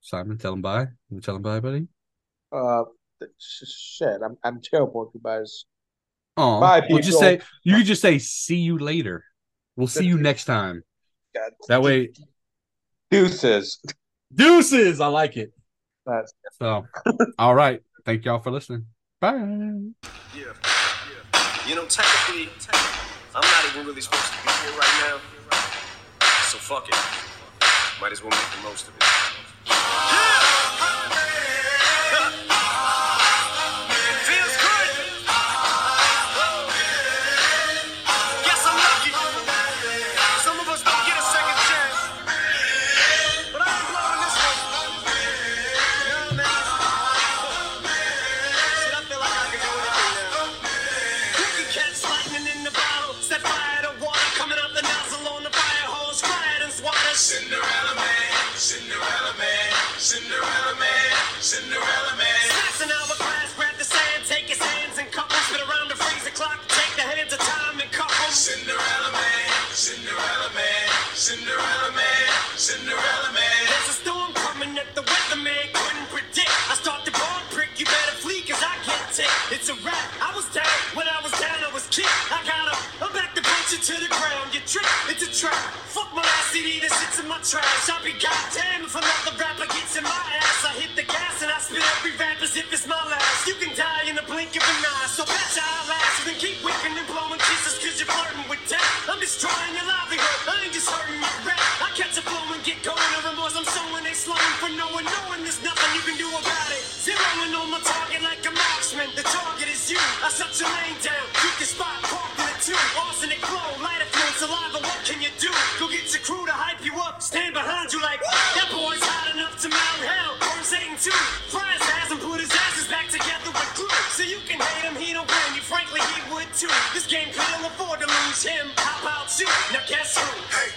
Simon, tell him bye. You tell him bye, buddy. Uh, shit. I'm I'm terrible at goodbyes. Oh, bye, people. We'll just say you could just say see you later. We'll see you next time. God. That way. Deuces. Deuces. I like it. That's so. all right. Thank y'all for listening. Bye. Yeah. You know, technically, I'm not even really supposed to be here right now. So fuck it. Might as well make the most of it. Trash. I'll be goddamn if another rapper gets in my ass. I hit the gas and I spit every rap as if it's my last. You can die in the blink of an eye, so bet I'll last. Then keep whipping and blowing kisses cause you're flirting with death. I'm destroying your livelihood, I ain't just hurting your rep. I catch a flow and get going. The remorse I'm sowing, they slowing for no one knowing there's nothing you can do about it. Zeroing on my target like a marksman. The target is you. I shut your lane down. You can spot, parked in it too. Arsenic flow, light a fluid saliva. What can you do? Go get your crew to hype you up. Stand behind you like that boy's hot enough to mount hell. Burn Satan too. Fries hasn't put his asses back together So you can hate him, he don't win. You frankly he would too. This game couldn't afford to lose him. How about you? Now guess who? Hey.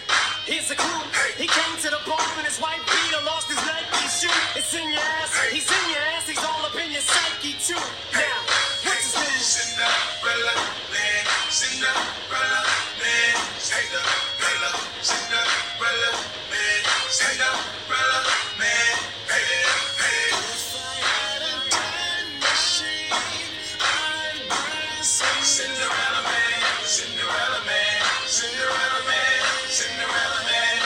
Here's a clue. Hey. He came to the bar and his wife beater lost his Nike shoe. It's in your ass. Hey. He's in your ass. He's all up in your psyche too. Now, what's his name? Cinderella man. Cinderella man. Cinderella. Cinderella man. Cinderella man. Hey, hey. Cinderella man. Cinderella man. Cinderella man. Cinderella man.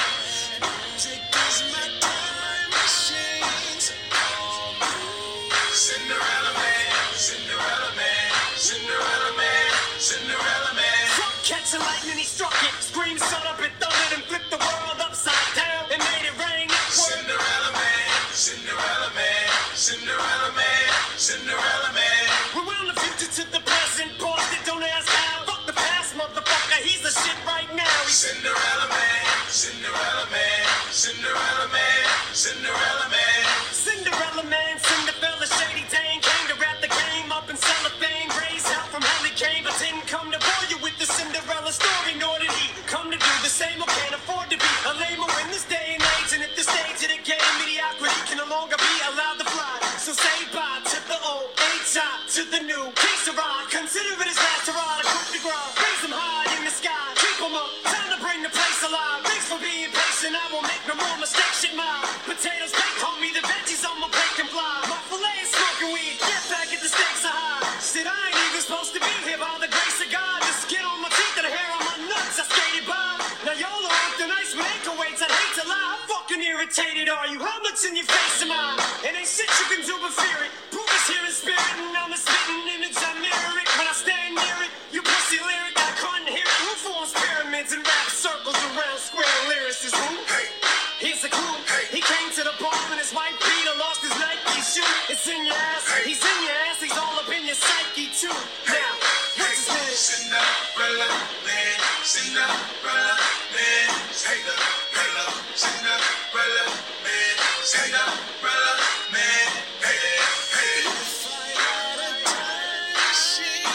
Music is my time machine. Cinderella man. Cinderella man. Cinderella man. Cinderella man. Truck catching lightning, he struck it. Scream, shut up, and thundered and flipped the world upside down and made it rain Cinderella man. Cinderella man. Cinderella Cinderella Man, Cinderella Man, Cinderella Man, Cinderella Man. Cinderella Man, Cinderella Shady Dane came to wrap the game up in cellophane. Raised out from hell he came, but didn't come to bore you with the Cinderella story, nor did he come to do the same or can't afford to be a lame in this day and age. And at this stage of the game, mediocrity can no longer be allowed to fly. So say bye to the old, H-I to the new, peace around. Irritated are you? How much in your face am I? It ain't shit you can do but fear it. Proof is here in spirit, and I'm a spitting image, I mirror it. When I stand near it, you pussy lyric, I couldn't hear it. Who forms pyramids and rap circles around square lyricists? Who? Hey. Here's the clue. He came to the bar in his white Peter, lost his Nike shoe. It's in your ass. He's in your ass. He's all up in your psyche too. Now, what's his name? Cinderella man, Cinderella man, Cinderella, Cinderella man, Cinderella man, hey, hey. Fire out of time, shit.